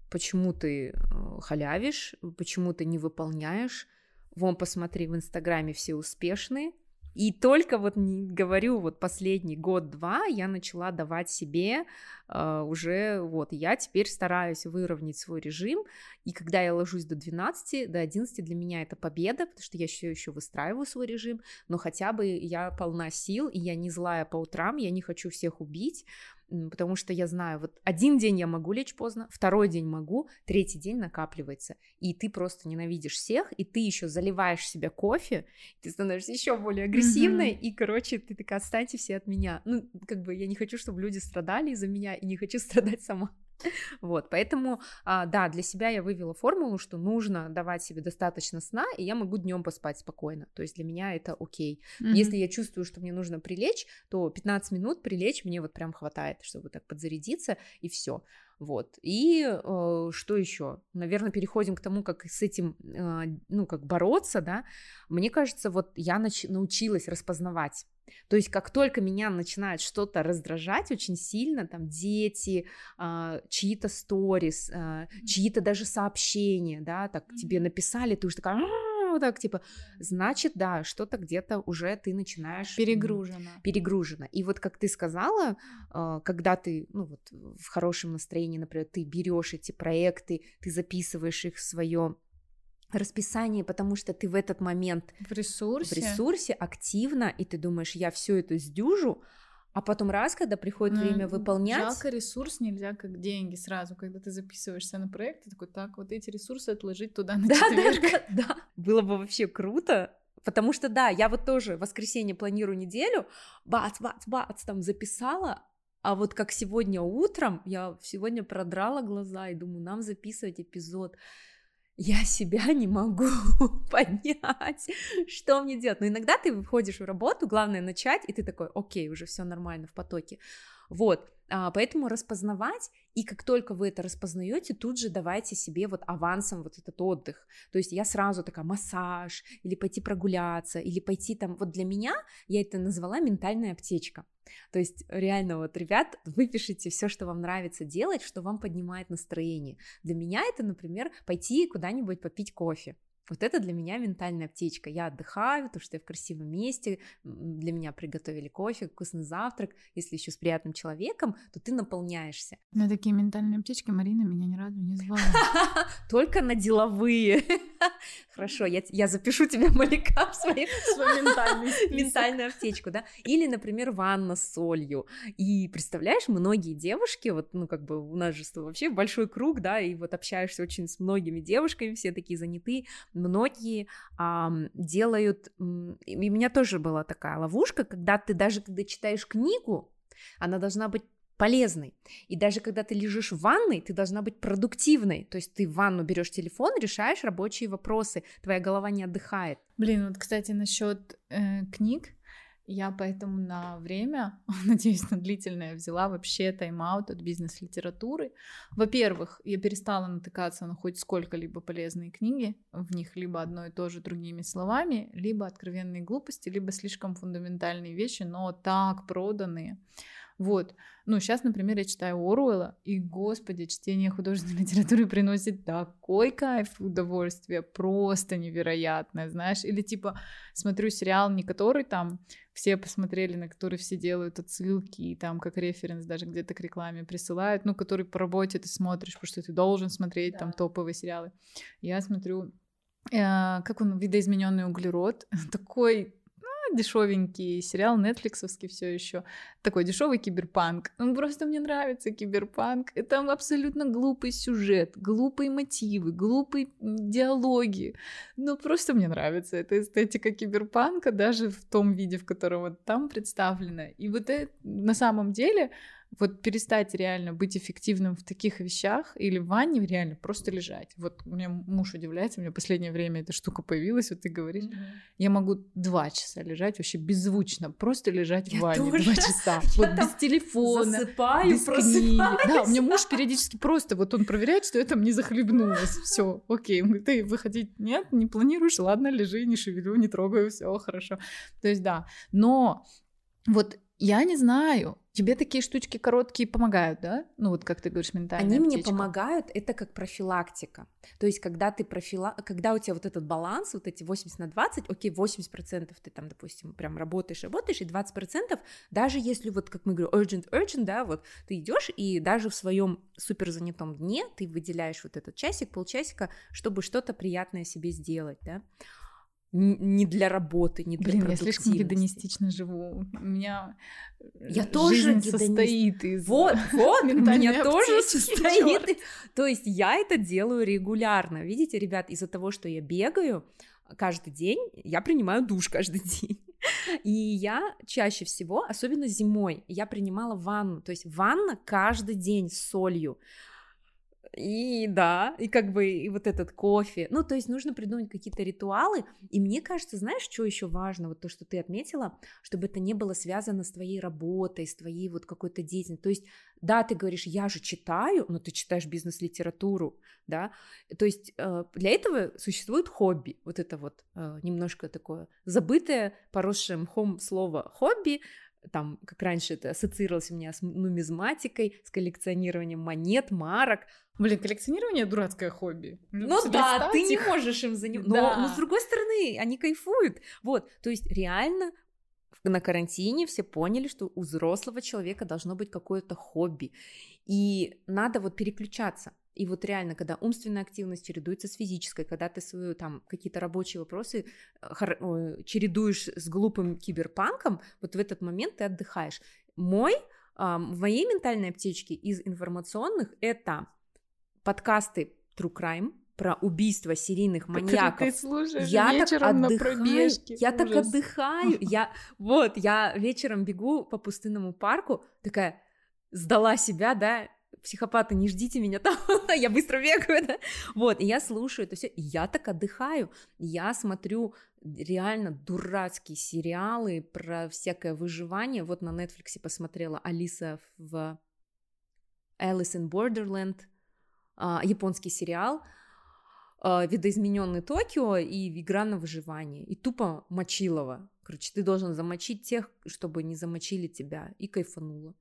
почему ты э, халявишь, почему ты не выполняешь. Вон, посмотри, в Инстаграме все успешные, и только вот говорю, вот последний год-два я начала давать себе э, уже, вот, я теперь стараюсь выровнять свой режим, и когда я ложусь до 12, до 11, для меня это победа, потому что я все еще выстраиваю свой режим, но хотя бы я полна сил, и я не злая по утрам, я не хочу всех убить, потому что я знаю, вот один день я могу лечь поздно, второй день могу, третий день накапливается, и ты просто ненавидишь всех, и ты еще заливаешь себя кофе, ты становишься еще более агрессивной, mm-hmm. и, короче, ты такая, отстаньте все от меня. Ну, как бы я не хочу, чтобы люди страдали из-за меня, и не хочу страдать сама. Вот, поэтому, а, да, для себя я вывела формулу, что нужно давать себе достаточно сна, и я могу днем поспать спокойно. То есть для меня это окей. Mm-hmm. Если я чувствую, что мне нужно прилечь, то 15 минут прилечь мне вот прям хватает, чтобы так подзарядиться, и все. Вот. И э, что еще? Наверное, переходим к тому, как с этим, э, ну, как бороться, да. Мне кажется, вот я нач- научилась распознавать. То есть, как только меня начинает что-то раздражать очень сильно, там дети, э, чьи-то сторис, э, чьи-то даже сообщения, да, так тебе написали, ты уже такая вот так, типа, значит, да, что-то где-то уже ты начинаешь...
Перегружено.
Перегружено. И вот как ты сказала, а, когда ты, ну вот, в хорошем настроении, например, ты берешь эти проекты, ты записываешь их в свое расписание, потому что ты в этот момент
в ресурсе,
в ресурсе активно, и ты думаешь, я все это сдюжу, а потом раз, когда приходит ну, время выполнять...
Жалко ресурс нельзя как деньги сразу, когда ты записываешься на проект, ты такой, так, вот эти ресурсы отложить туда на
да, четверг. Да, да, да, было бы вообще круто, потому что, да, я вот тоже в воскресенье планирую неделю, бац, бац, бац, там записала, а вот как сегодня утром, я сегодня продрала глаза и думаю, нам записывать эпизод я себя не могу поднять, что мне делать? Но иногда ты выходишь в работу, главное начать, и ты такой, окей, уже все нормально в потоке. Вот, а, поэтому распознавать, и как только вы это распознаете, тут же давайте себе вот авансом вот этот отдых. То есть я сразу такая массаж, или пойти прогуляться, или пойти там, вот для меня я это назвала ментальная аптечка. То есть реально вот, ребят, выпишите все, что вам нравится делать, что вам поднимает настроение. Для меня это, например, пойти куда-нибудь попить кофе. Вот это для меня ментальная аптечка. Я отдыхаю, то что я в красивом месте, для меня приготовили кофе, вкусный завтрак. Если еще с приятным человеком, то ты наполняешься.
На такие ментальные аптечки Марина меня ни разу не звала.
Только на деловые. Хорошо, я, я запишу тебе Малика в своей ментальную аптечку, да? Или, например, ванна с солью. И представляешь, многие девушки, вот, ну, как бы у нас же вообще большой круг, да, и вот общаешься очень с многими девушками, все такие заняты, многие а, делают, и у меня тоже была такая ловушка, когда ты даже когда читаешь книгу, она должна быть полезной. И даже когда ты лежишь в ванной, ты должна быть продуктивной. То есть ты в ванну берешь телефон, решаешь рабочие вопросы, твоя голова не отдыхает.
Блин, вот, кстати, насчет э, книг, я поэтому на время, надеюсь, на длительное, взяла вообще тайм-аут от бизнес-литературы. Во-первых, я перестала натыкаться на хоть сколько-либо полезные книги, в них либо одно и то же другими словами, либо откровенные глупости, либо слишком фундаментальные вещи, но так проданные. Вот. Ну, сейчас, например, я читаю Оруэлла, и, господи, чтение художественной литературы приносит такой кайф, удовольствие, просто невероятное, знаешь. Или, типа, смотрю сериал, не который там все посмотрели, на который все делают отсылки, и там как референс даже где-то к рекламе присылают, ну, который по работе ты смотришь, потому что ты должен смотреть да. там топовые сериалы. Я смотрю э, как он, видоизмененный углерод, такой дешевенький сериал нетфликсовский все еще. Такой дешевый киберпанк. Ну, просто мне нравится киберпанк. Это абсолютно глупый сюжет, глупые мотивы, глупые диалоги. Но просто мне нравится эта эстетика киберпанка, даже в том виде, в котором вот там представлена. И вот это на самом деле вот перестать реально быть эффективным в таких вещах или в ванне реально просто лежать. Вот у меня муж удивляется, у меня в последнее время эта штука появилась, вот ты говоришь, mm-hmm. я могу два часа лежать вообще беззвучно, просто лежать я в ванне тоже. два часа, я вот без телефона, засыпаю, без книги. Да, у меня муж периодически просто, вот он проверяет, что я там не захлебнулась, все, окей, ты выходить нет, не планируешь, ладно, лежи, не шевелю, не трогаю, все хорошо. То есть да, но вот я не знаю, Тебе такие штучки короткие помогают, да? Ну вот как ты говоришь, ментальная
Они
аптечка.
мне помогают, это как профилактика. То есть когда ты профила... когда у тебя вот этот баланс, вот эти 80 на 20, окей, 80% ты там, допустим, прям работаешь, работаешь, и 20% даже если вот, как мы говорим, urgent, urgent, да, вот ты идешь и даже в своем супер занятом дне ты выделяешь вот этот часик, полчасика, чтобы что-то приятное себе сделать, да, не для работы, не для
Блин, я слишком гедонистично живу. У меня
я тоже
жизнь состоит из
Вот, вот, у меня тоже состоит. То есть я это делаю регулярно. Видите, ребят, из-за того, что я бегаю каждый день, я принимаю душ каждый день. И я чаще всего, особенно зимой, я принимала ванну. То есть ванна каждый день с солью. И да, и как бы и вот этот кофе. Ну, то есть нужно придумать какие-то ритуалы. И мне кажется, знаешь, что еще важно, вот то, что ты отметила, чтобы это не было связано с твоей работой, с твоей вот какой-то деятельностью. То есть, да, ты говоришь, я же читаю, но ты читаешь бизнес-литературу, да. То есть э, для этого существует хобби. Вот это вот э, немножко такое забытое, поросшее мхом слово хобби, там, как раньше это ассоциировалось у меня с нумизматикой, с коллекционированием монет, марок.
Блин, коллекционирование дурацкое хобби.
Ну, ну да, ты не можешь им заниматься. Да. Но, но с другой стороны, они кайфуют. Вот, то есть реально на карантине все поняли, что у взрослого человека должно быть какое-то хобби. И надо вот переключаться. И вот реально, когда умственная активность чередуется с физической, когда ты свою там какие-то рабочие вопросы э, чередуешь с глупым киберпанком, вот в этот момент ты отдыхаешь. Мой, в моей ментальной аптечке из информационных это подкасты True Crime, про убийство серийных маньяков.
Ты слушаешь я вечером так отдыхаю, на пробежке.
Я Ужас. так отдыхаю. Я вот, я вечером бегу по пустынному парку, такая сдала себя, да, психопаты, не ждите меня там, я быстро бегаю, да? Вот, и я слушаю это все, и я так отдыхаю, я смотрю реально дурацкие сериалы про всякое выживание, вот на Netflix посмотрела Алиса в Alice in Borderland, а, японский сериал, а, видоизмененный Токио и игра на выживание, и тупо мочилова. Короче, ты должен замочить тех, чтобы не замочили тебя, и кайфанула.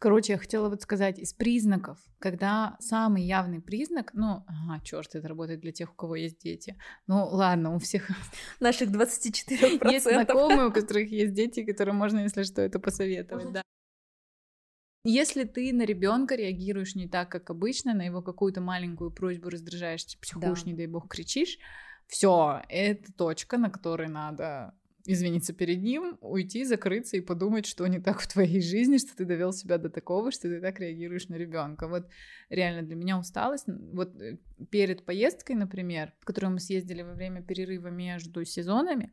Короче, я хотела вот сказать, из признаков, когда самый явный признак, ну, ага, черт, это работает для тех, у кого есть дети. Ну, ладно, у всех...
Наших 24%.
Есть знакомые, у которых есть дети, которые можно, если что, это посоветовать, да. Если ты на ребенка реагируешь не так, как обычно, на его какую-то маленькую просьбу раздражаешь, психуешь, да. не дай бог, кричишь, все, это точка, на которой надо извиниться перед ним, уйти, закрыться и подумать, что не так в твоей жизни, что ты довел себя до такого, что ты так реагируешь на ребенка. Вот реально для меня усталость. Вот э, перед поездкой, например, в которую мы съездили во время перерыва между сезонами,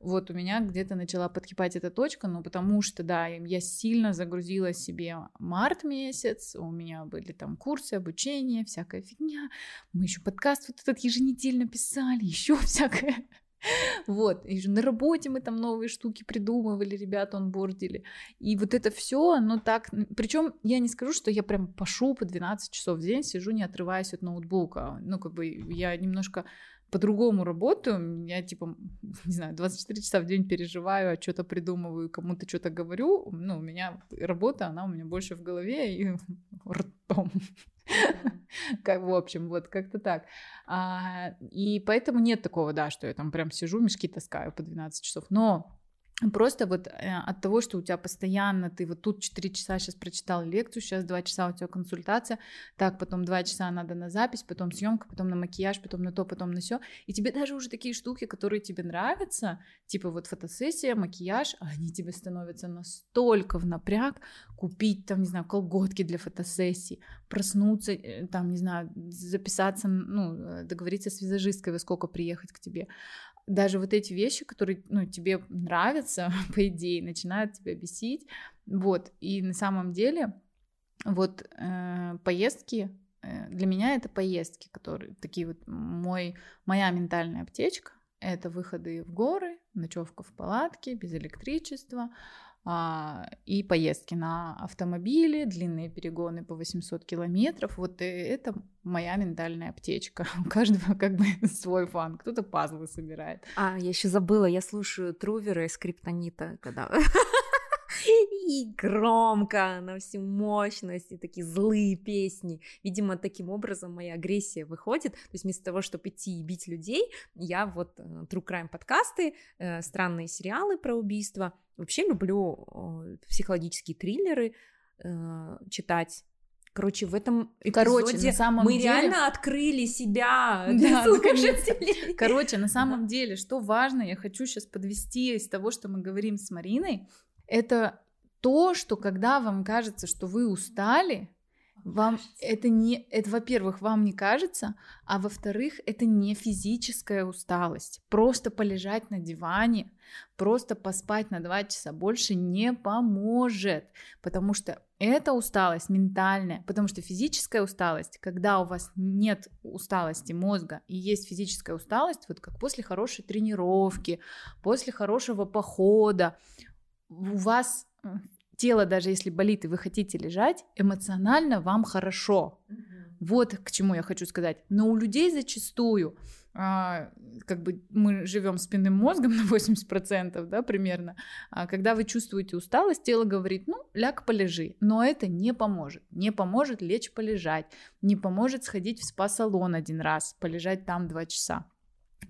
вот у меня где-то начала подкипать эта точка, ну потому что, да, я сильно загрузила себе март месяц, у меня были там курсы, обучение, всякая фигня, мы еще подкаст вот этот еженедельно писали, еще всякое вот, и на работе мы там новые штуки придумывали, ребята онбордили. И вот это все, оно так... Причем я не скажу, что я прям пошу по 12 часов в день, сижу, не отрываясь от ноутбука. Ну, как бы я немножко по-другому работаю, я типа, не знаю, 24 часа в день переживаю, а что-то придумываю, кому-то что-то говорю, ну, у меня работа, она у меня больше в голове и ртом. Как в общем, вот как-то так. А, и поэтому нет такого, да, что я там прям сижу, мешки таскаю по 12 часов. Но Просто вот э, от того, что у тебя постоянно, ты вот тут 4 часа сейчас прочитал лекцию, сейчас 2 часа у тебя консультация, так, потом 2 часа надо на запись, потом съемка, потом на макияж, потом на то, потом на все. И тебе даже уже такие штуки, которые тебе нравятся, типа вот фотосессия, макияж, они тебе становятся настолько в напряг, купить там, не знаю, колготки для фотосессии, проснуться, э, там, не знаю, записаться, ну, э, договориться с визажисткой, во сколько приехать к тебе даже вот эти вещи, которые, ну, тебе нравятся, по идее, начинают тебя бесить, вот, и на самом деле, вот, э, поездки, э, для меня это поездки, которые, такие вот, мой, моя ментальная аптечка, это выходы в горы, ночевка в палатке, без электричества, и поездки на автомобиле, длинные перегоны по 800 километров. Вот это моя ментальная аптечка. У каждого как бы свой фан. Кто-то пазлы собирает.
А, я еще забыла, я слушаю Трувера из Криптонита, когда и громко, на всю мощность, и такие злые песни. Видимо, таким образом моя агрессия выходит. То есть вместо того, чтобы идти и бить людей, я вот э, True Crime подкасты, э, странные сериалы про убийства, Вообще люблю психологические триллеры э, читать, Короче, в этом эпизоде
Короче, на самом
мы
деле...
реально открыли себя
Да,
слушателей.
Короче, на самом деле, что важно, я хочу сейчас подвести из того, что мы говорим с Мариной, это то, что когда вам кажется, что вы устали, вам это не, это, во-первых, вам не кажется, а во-вторых, это не физическая усталость. Просто полежать на диване, просто поспать на два часа больше не поможет, потому что это усталость ментальная, потому что физическая усталость, когда у вас нет усталости мозга и есть физическая усталость, вот как после хорошей тренировки, после хорошего похода, у вас тело, даже если болит и вы хотите лежать, эмоционально вам хорошо. Вот к чему я хочу сказать. Но у людей зачастую, а, как бы мы живем спинным мозгом на 80%, да, примерно, а когда вы чувствуете усталость, тело говорит, ну, ляг, полежи. Но это не поможет. Не поможет лечь полежать, не поможет сходить в спа-салон один раз, полежать там два часа.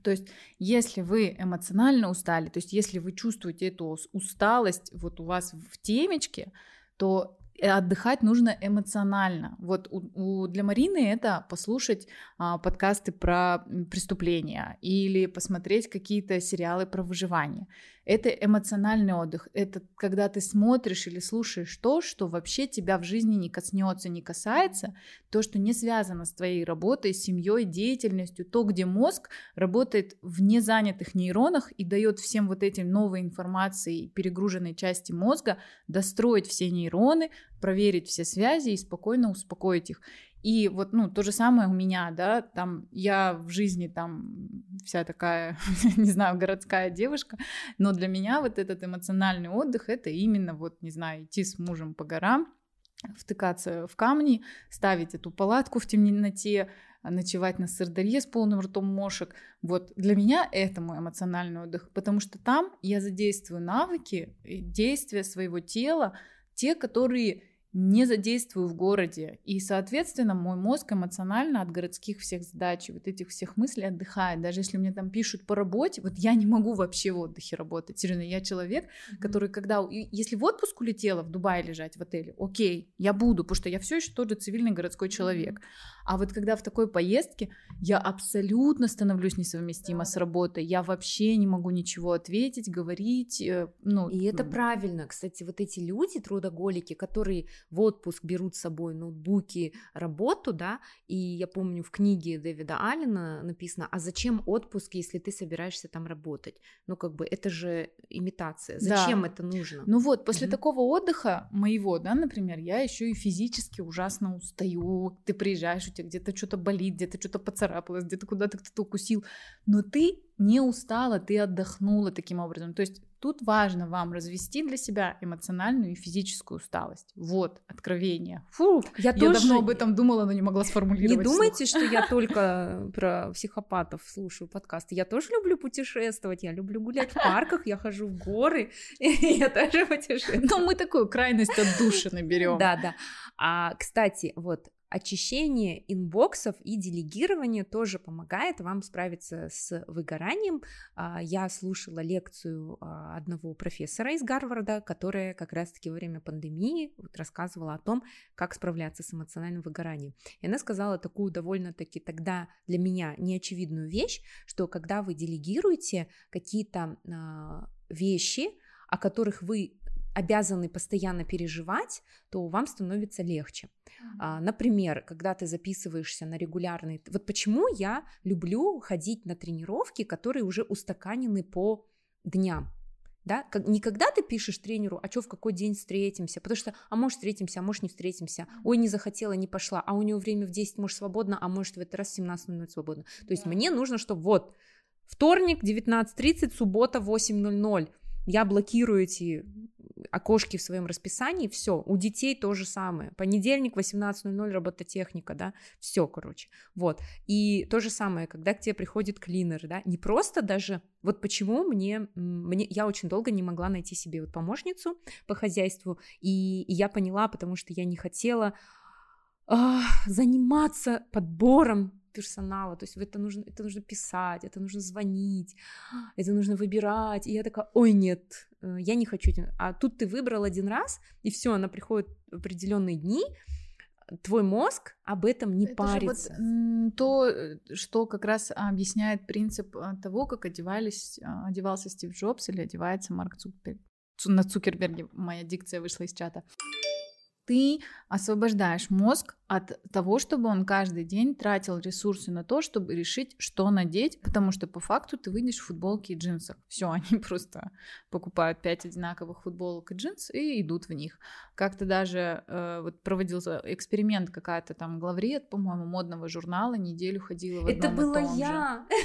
То есть, если вы эмоционально устали, то есть, если вы чувствуете эту усталость вот у вас в темечке, то Э, отдыхать нужно эмоционально. Вот у, у, для Марины это послушать а, подкасты про преступления или посмотреть какие-то сериалы про выживание. Это эмоциональный отдых. Это когда ты смотришь или слушаешь то, что вообще тебя в жизни не коснется, не касается, то, что не связано с твоей работой, семьей, деятельностью, то, где мозг работает в незанятых нейронах и дает всем вот этим новой информации, перегруженной части мозга, достроить все нейроны, проверить все связи и спокойно успокоить их. И вот, ну, то же самое у меня, да, там, я в жизни там вся такая, не знаю, городская девушка, но для меня вот этот эмоциональный отдых, это именно вот, не знаю, идти с мужем по горам, втыкаться в камни, ставить эту палатку в темноте, ночевать на сырдарье с полным ртом мошек. Вот для меня это мой эмоциональный отдых, потому что там я задействую навыки, действия своего тела, те, которые не задействую в городе. И, соответственно, мой мозг эмоционально от городских всех задач, вот этих всех мыслей отдыхает. Даже если мне там пишут по работе, вот я не могу вообще в отдыхе работать. Серьезно, я человек, который, когда... Если в отпуск улетела в Дубае лежать в отеле, окей, я буду, потому что я все еще тот же цивильный городской человек. А вот когда в такой поездке, я абсолютно становлюсь несовместима с работой. Я вообще не могу ничего ответить, говорить. Э, ну,
и это правильно. Кстати, вот эти люди, трудоголики, которые в отпуск берут с собой ноутбуки, работу, да, и я помню в книге Дэвида Аллена написано, а зачем отпуск, если ты собираешься там работать? Ну, как бы, это же имитация. Зачем да. это нужно?
Ну вот, после mm-hmm. такого отдыха моего, да, например, я еще и физически ужасно устаю. Ты приезжаешь, у тебя где-то что-то болит, где-то что-то поцарапалось, где-то куда-то кто-то укусил, но ты не устала, ты отдохнула таким образом. То есть тут важно вам развести для себя эмоциональную и физическую усталость. Вот, откровение. Фу, я, я тоже... давно об этом думала, но не могла сформулировать.
Не думайте, что я только про психопатов слушаю подкасты. Я тоже люблю путешествовать, я люблю гулять в парках, я хожу в горы, я тоже путешествую.
Но мы такую крайность от души наберем.
Да, да. А, кстати, вот очищение инбоксов и делегирование тоже помогает вам справиться с выгоранием. А, я слушала лекцию а, одного профессора из Гарварда, которая как раз-таки во время пандемии рассказывала о том, как справляться с эмоциональным выгоранием. И она сказала такую довольно-таки тогда для меня неочевидную вещь, что когда вы делегируете какие-то а, вещи, о которых вы обязаны постоянно переживать, то вам становится легче. Mm-hmm. Например, когда ты записываешься на регулярный... Вот почему я люблю ходить на тренировки, которые уже устаканены по дням. Да? Не когда ты пишешь тренеру, а что, в какой день встретимся, потому что, а может встретимся, а может не встретимся, ой, не захотела, не пошла, а у него время в 10 может свободно, а может в этот раз 17.00 свободно. То есть мне нужно, чтобы вот вторник 19.30, суббота 8.00, я блокирую эти окошки в своем расписании, все, у детей то же самое. Понедельник, 18.00, робототехника, да, все, короче, вот. И то же самое, когда к тебе приходит клинер, да, не просто даже, вот почему мне, мне я очень долго не могла найти себе вот помощницу по хозяйству, и, и я поняла, потому что я не хотела заниматься подбором персонала, то есть это нужно, это нужно писать, это нужно звонить, это нужно выбирать, и я такая, ой, нет, э, я не хочу, а тут ты выбрал один раз, и все, она приходит в определенные дни, твой мозг об этом не
Это
парится.
вот то, э, что как раз объясняет принцип а, того, как одевались, одевался Стив Джобс или одевается Марк Цукерберг. На Цукерберге моя дикция вышла из чата ты освобождаешь мозг от того, чтобы он каждый день тратил ресурсы на то, чтобы решить, что надеть, потому что по факту ты выйдешь в футболке и джинсах. Все, они просто покупают пять одинаковых футболок и джинс и идут в них. Как-то даже э, вот проводился эксперимент какая-то там главред, по-моему, модного журнала, неделю ходила в
Это было
я. Же.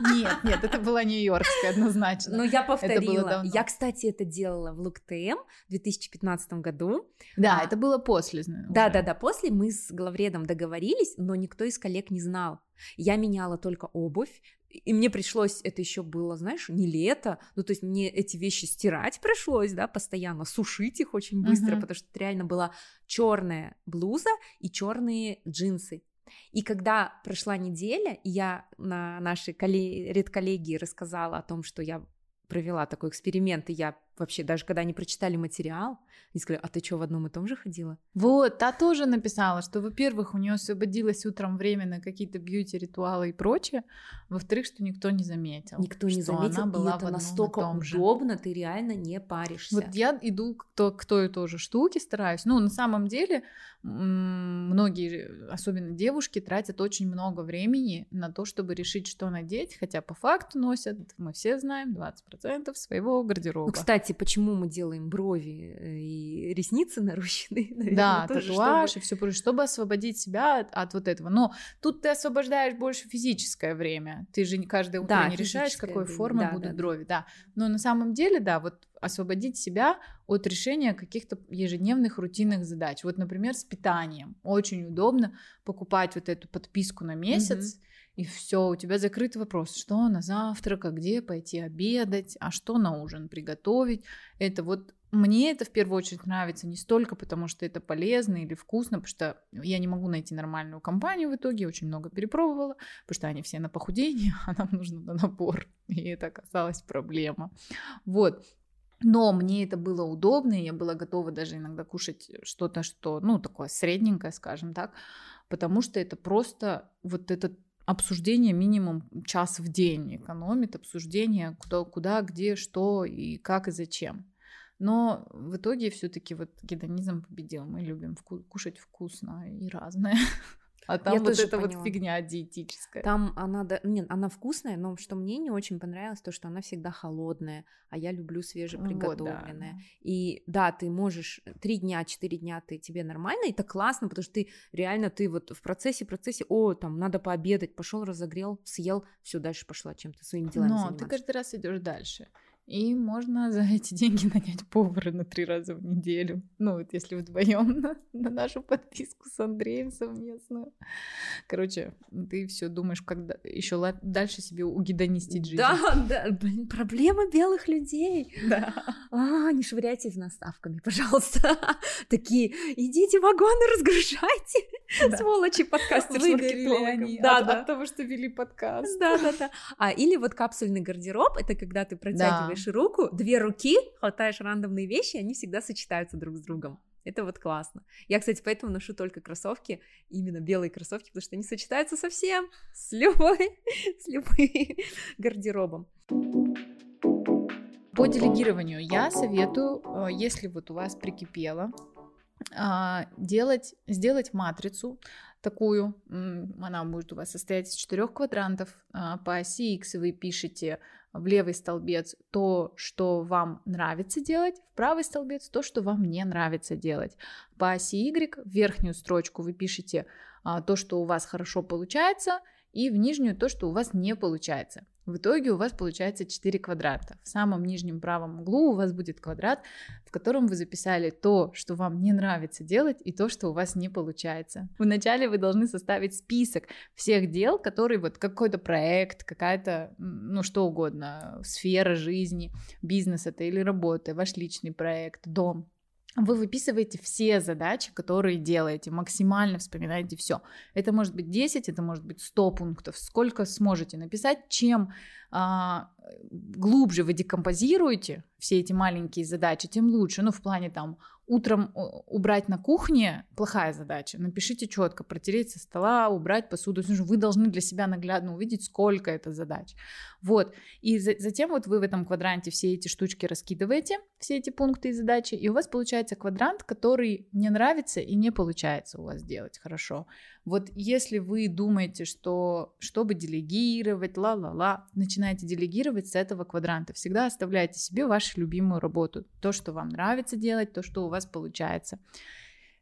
Нет, нет, это была нью-йоркская однозначно.
Но я повторила. Я, кстати, это делала в ЛукТМ в 2015 году.
Да, а, это было после.
Да, да, да, после мы с главредом договорились, но никто из коллег не знал. Я меняла только обувь, и мне пришлось, это еще было, знаешь, не лето, ну, то есть мне эти вещи стирать пришлось, да, постоянно, сушить их очень быстро, uh-huh. потому что это реально была черная блуза и черные джинсы. И когда прошла неделя, я на нашей редколлегии рассказала о том, что я провела такой эксперимент, и я вообще даже когда они прочитали материал, они сказали, а ты что, в одном и том же ходила?
Вот, та тоже написала, что, во-первых, у нее освободилось утром время на какие-то бьюти-ритуалы и прочее, во-вторых, что никто не заметил.
Никто не заметил, она была и это настолько удобно, же. ты реально не паришься.
Вот я иду к, то, к той и той же штуке, стараюсь. Ну, на самом деле, многие, особенно девушки, тратят очень много времени на то, чтобы решить, что надеть, хотя по факту носят, мы все знаем, 20% своего гардероба. Ну,
кстати, почему мы делаем брови э, и ресницы нарощенные?
Наверное, да, татуаж чтобы... и все прочее, чтобы освободить себя от, от вот этого. Но тут ты освобождаешь больше физическое время. Ты же каждое утро да, не решаешь, какой время. формы да, будут да, брови. Да. Но на самом деле, да, вот освободить себя от решения каких-то ежедневных рутинных задач. Вот, например, с питанием. Очень удобно покупать вот эту подписку на месяц, mm-hmm. и все, у тебя закрыт вопрос, что на завтрак, а где пойти обедать, а что на ужин приготовить. Это вот мне это в первую очередь нравится не столько потому, что это полезно или вкусно, потому что я не могу найти нормальную компанию в итоге, очень много перепробовала, потому что они все на похудение, а нам нужно на набор, и это оказалась проблема. Вот, но мне это было удобно, и я была готова даже иногда кушать что-то, что, ну, такое средненькое, скажем так, потому что это просто вот этот обсуждение минимум час в день экономит, обсуждение куда, куда, где, что и как и зачем. Но в итоге все-таки вот гедонизм победил. Мы любим вку- кушать вкусно и разное. А там я вот эта поняла. вот фигня диетическая.
Там она, да, нет, она вкусная, но что мне не очень понравилось, то, что она всегда холодная, а я люблю свежеприготовленное. Вот, да. И да, ты можешь три дня, четыре дня ты тебе нормально, и это классно, потому что ты реально ты вот в процессе, процессе, о, там надо пообедать, пошел разогрел, съел, все дальше пошла чем-то своим делом. Но заниматься.
ты каждый раз идешь дальше. И можно за эти деньги нанять повара на три раза в неделю. Ну, вот если вдвоем на, на нашу подписку с Андреем совместную. Короче, ты все думаешь, как еще дальше себе угидонистить жизнь.
Да, да, блин, проблема белых людей.
Да.
А, не швыряйте в нас ставками, пожалуйста. Такие, идите вагоны разгружайте. Да. Сволочи подкастер
Выгорели они да, от, да. от того, что вели подкаст.
Да, да, да. А, или вот капсульный гардероб, это когда ты протягиваешь протягиваешь руку, две руки, хватаешь рандомные вещи, они всегда сочетаются друг с другом. Это вот классно. Я, кстати, поэтому ношу только кроссовки, именно белые кроссовки, потому что они сочетаются совсем с любой, с любым гардеробом.
По делегированию я советую, э, если вот у вас прикипело, а, делать, сделать матрицу такую, она будет у вас состоять из четырех квадрантов. А, по оси X вы пишете в левый столбец то, что вам нравится делать, в правый столбец то, что вам не нравится делать. По оси Y в верхнюю строчку вы пишете а, то, что у вас хорошо получается, и в нижнюю то, что у вас не получается. В итоге у вас получается 4 квадрата. В самом нижнем правом углу у вас будет квадрат, в котором вы записали то, что вам не нравится делать, и то, что у вас не получается. Вначале вы должны составить список всех дел, которые вот какой-то проект, какая-то, ну что угодно, сфера жизни, бизнес это или работа, ваш личный проект, дом, вы выписываете все задачи, которые делаете, максимально вспоминаете все. Это может быть 10, это может быть 100 пунктов, сколько сможете написать, чем а, глубже вы декомпозируете все эти маленькие задачи, тем лучше. Ну, в плане там утром убрать на кухне плохая задача. Напишите четко, протереть со стола, убрать посуду. Вы должны для себя наглядно увидеть, сколько это задач. Вот. И за, затем вот вы в этом квадранте все эти штучки раскидываете, все эти пункты и задачи, и у вас получается квадрант, который не нравится и не получается у вас делать хорошо. Вот если вы думаете, что чтобы делегировать, ла-ла-ла, начинаете делегировать с этого квадранта. Всегда оставляйте себе вашу любимую работу. То, что вам нравится делать, то, что у вас получается.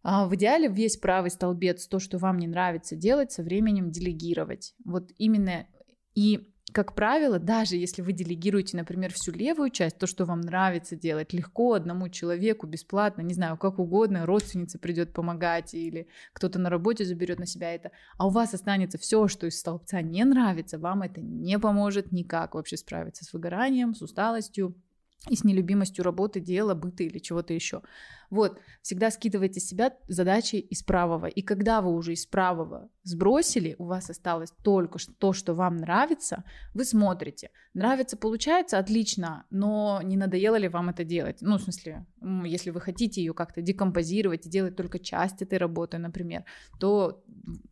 А, в идеале весь правый столбец, то, что вам не нравится делать, со временем делегировать. Вот именно и как правило, даже если вы делегируете, например, всю левую часть, то, что вам нравится делать, легко одному человеку, бесплатно, не знаю, как угодно, родственница придет помогать или кто-то на работе заберет на себя это, а у вас останется все, что из столбца не нравится, вам это не поможет никак вообще справиться с выгоранием, с усталостью и с нелюбимостью работы, дела, быта или чего-то еще. Вот, всегда скидывайте с себя задачи из правого. И когда вы уже из правого сбросили, у вас осталось только то, что вам нравится, вы смотрите. Нравится, получается, отлично, но не надоело ли вам это делать? Ну, в смысле, если вы хотите ее как-то декомпозировать и делать только часть этой работы, например, то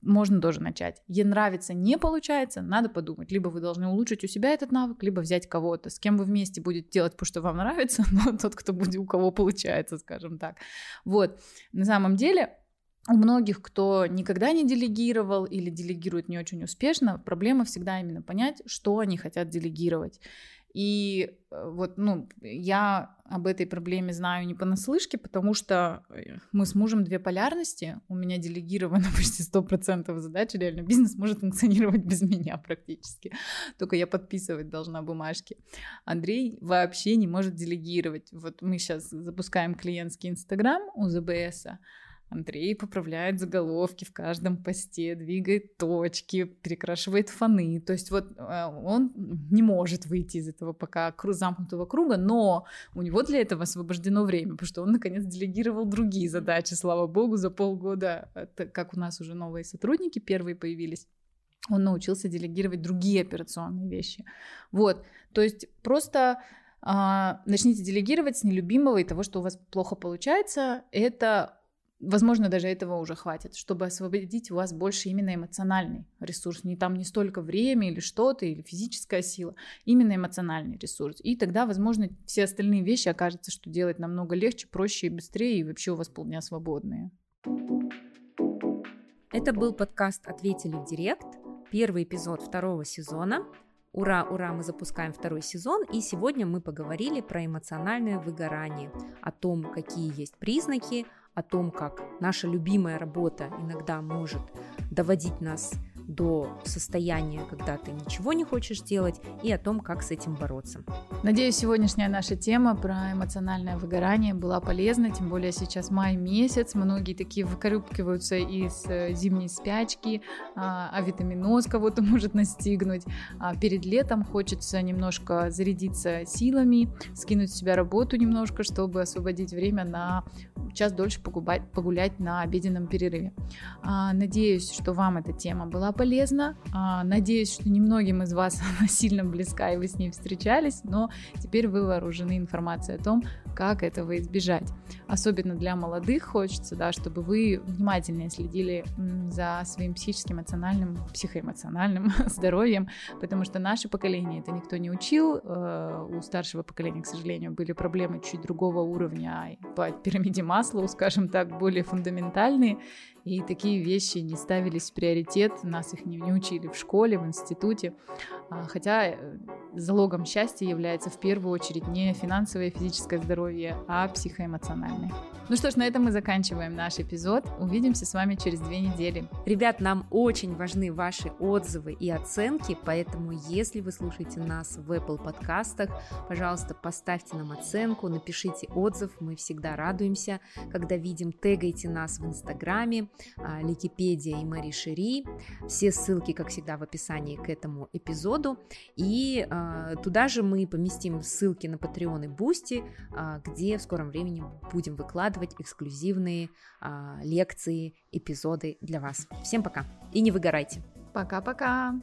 можно тоже начать. Ей нравится, не получается, надо подумать. Либо вы должны улучшить у себя этот навык, либо взять кого-то, с кем вы вместе будете делать, потому что вам нравится, но тот, кто будет, у кого получается, скажем так так. Вот, на самом деле у многих, кто никогда не делегировал или делегирует не очень успешно, проблема всегда именно понять, что они хотят делегировать. И э, вот, ну, я об этой проблеме знаю не понаслышке, потому что э, мы с мужем две полярности, у меня делегировано почти 100% задач, реально бизнес может функционировать без меня практически, только я подписывать должна бумажки. Андрей вообще не может делегировать. Вот мы сейчас запускаем клиентский инстаграм у ЗБСа, Андрей поправляет заголовки в каждом посте, двигает точки, перекрашивает фоны. То есть вот э, он не может выйти из этого пока замкнутого круга, но у него для этого освобождено время, потому что он наконец делегировал другие задачи, слава богу, за полгода, это как у нас уже новые сотрудники первые появились он научился делегировать другие операционные вещи. Вот, то есть просто а, начните делегировать с нелюбимого и того, что у вас плохо получается. Это Возможно, даже этого уже хватит, чтобы освободить у вас больше именно эмоциональный ресурс. Не там не столько время или что-то, или физическая сила, именно эмоциональный ресурс. И тогда, возможно, все остальные вещи окажется, что делать намного легче, проще и быстрее, и вообще у вас полдня свободные.
Это был подкаст «Ответили в директ», первый эпизод второго сезона. Ура, ура, мы запускаем второй сезон, и сегодня мы поговорили про эмоциональное выгорание, о том, какие есть признаки, о том, как наша любимая работа иногда может доводить нас до состояния, когда ты ничего не хочешь делать, и о том, как с этим бороться.
Надеюсь, сегодняшняя наша тема про эмоциональное выгорание была полезна, тем более сейчас май месяц, многие такие выкарюбкиваются из э, зимней спячки, а, а витаминоз кого-то может настигнуть. А перед летом хочется немножко зарядиться силами, скинуть с себя работу немножко, чтобы освободить время на час дольше погулять, погулять на обеденном перерыве. А, надеюсь, что вам эта тема была полезна. А, надеюсь, что немногим из вас она сильно близка, и вы с ней встречались, но теперь вы вооружены информацией о том, как этого избежать. Особенно для молодых хочется, да, чтобы вы внимательнее следили за своим психическим, эмоциональным, психоэмоциональным здоровьем, потому что наше поколение это никто не учил. Э, у старшего поколения, к сожалению, были проблемы чуть другого уровня по пирамиде Маслоу, скажем так, более фундаментальные. И такие вещи не ставились в приоритет, нас их не, не учили в школе, в институте. А, хотя э, залогом счастья является в первую очередь не финансовое и физическое здоровье, а психоэмоциональное. Ну что ж, на этом мы заканчиваем наш эпизод. Увидимся с вами через две недели.
Ребят, нам очень важны ваши отзывы и оценки, поэтому если вы слушаете нас в Apple Подкастах, пожалуйста, поставьте нам оценку, напишите отзыв, мы всегда радуемся, когда видим, тегайте нас в Инстаграме, Likипедия и Мари Шери. Все ссылки, как всегда, в описании к этому эпизоду. И а, туда же мы поместим ссылки на Patreon и Boosty, а, где в скором времени будем выкладывать эксклюзивные а, лекции, эпизоды для вас. Всем пока и не выгорайте.
Пока-пока.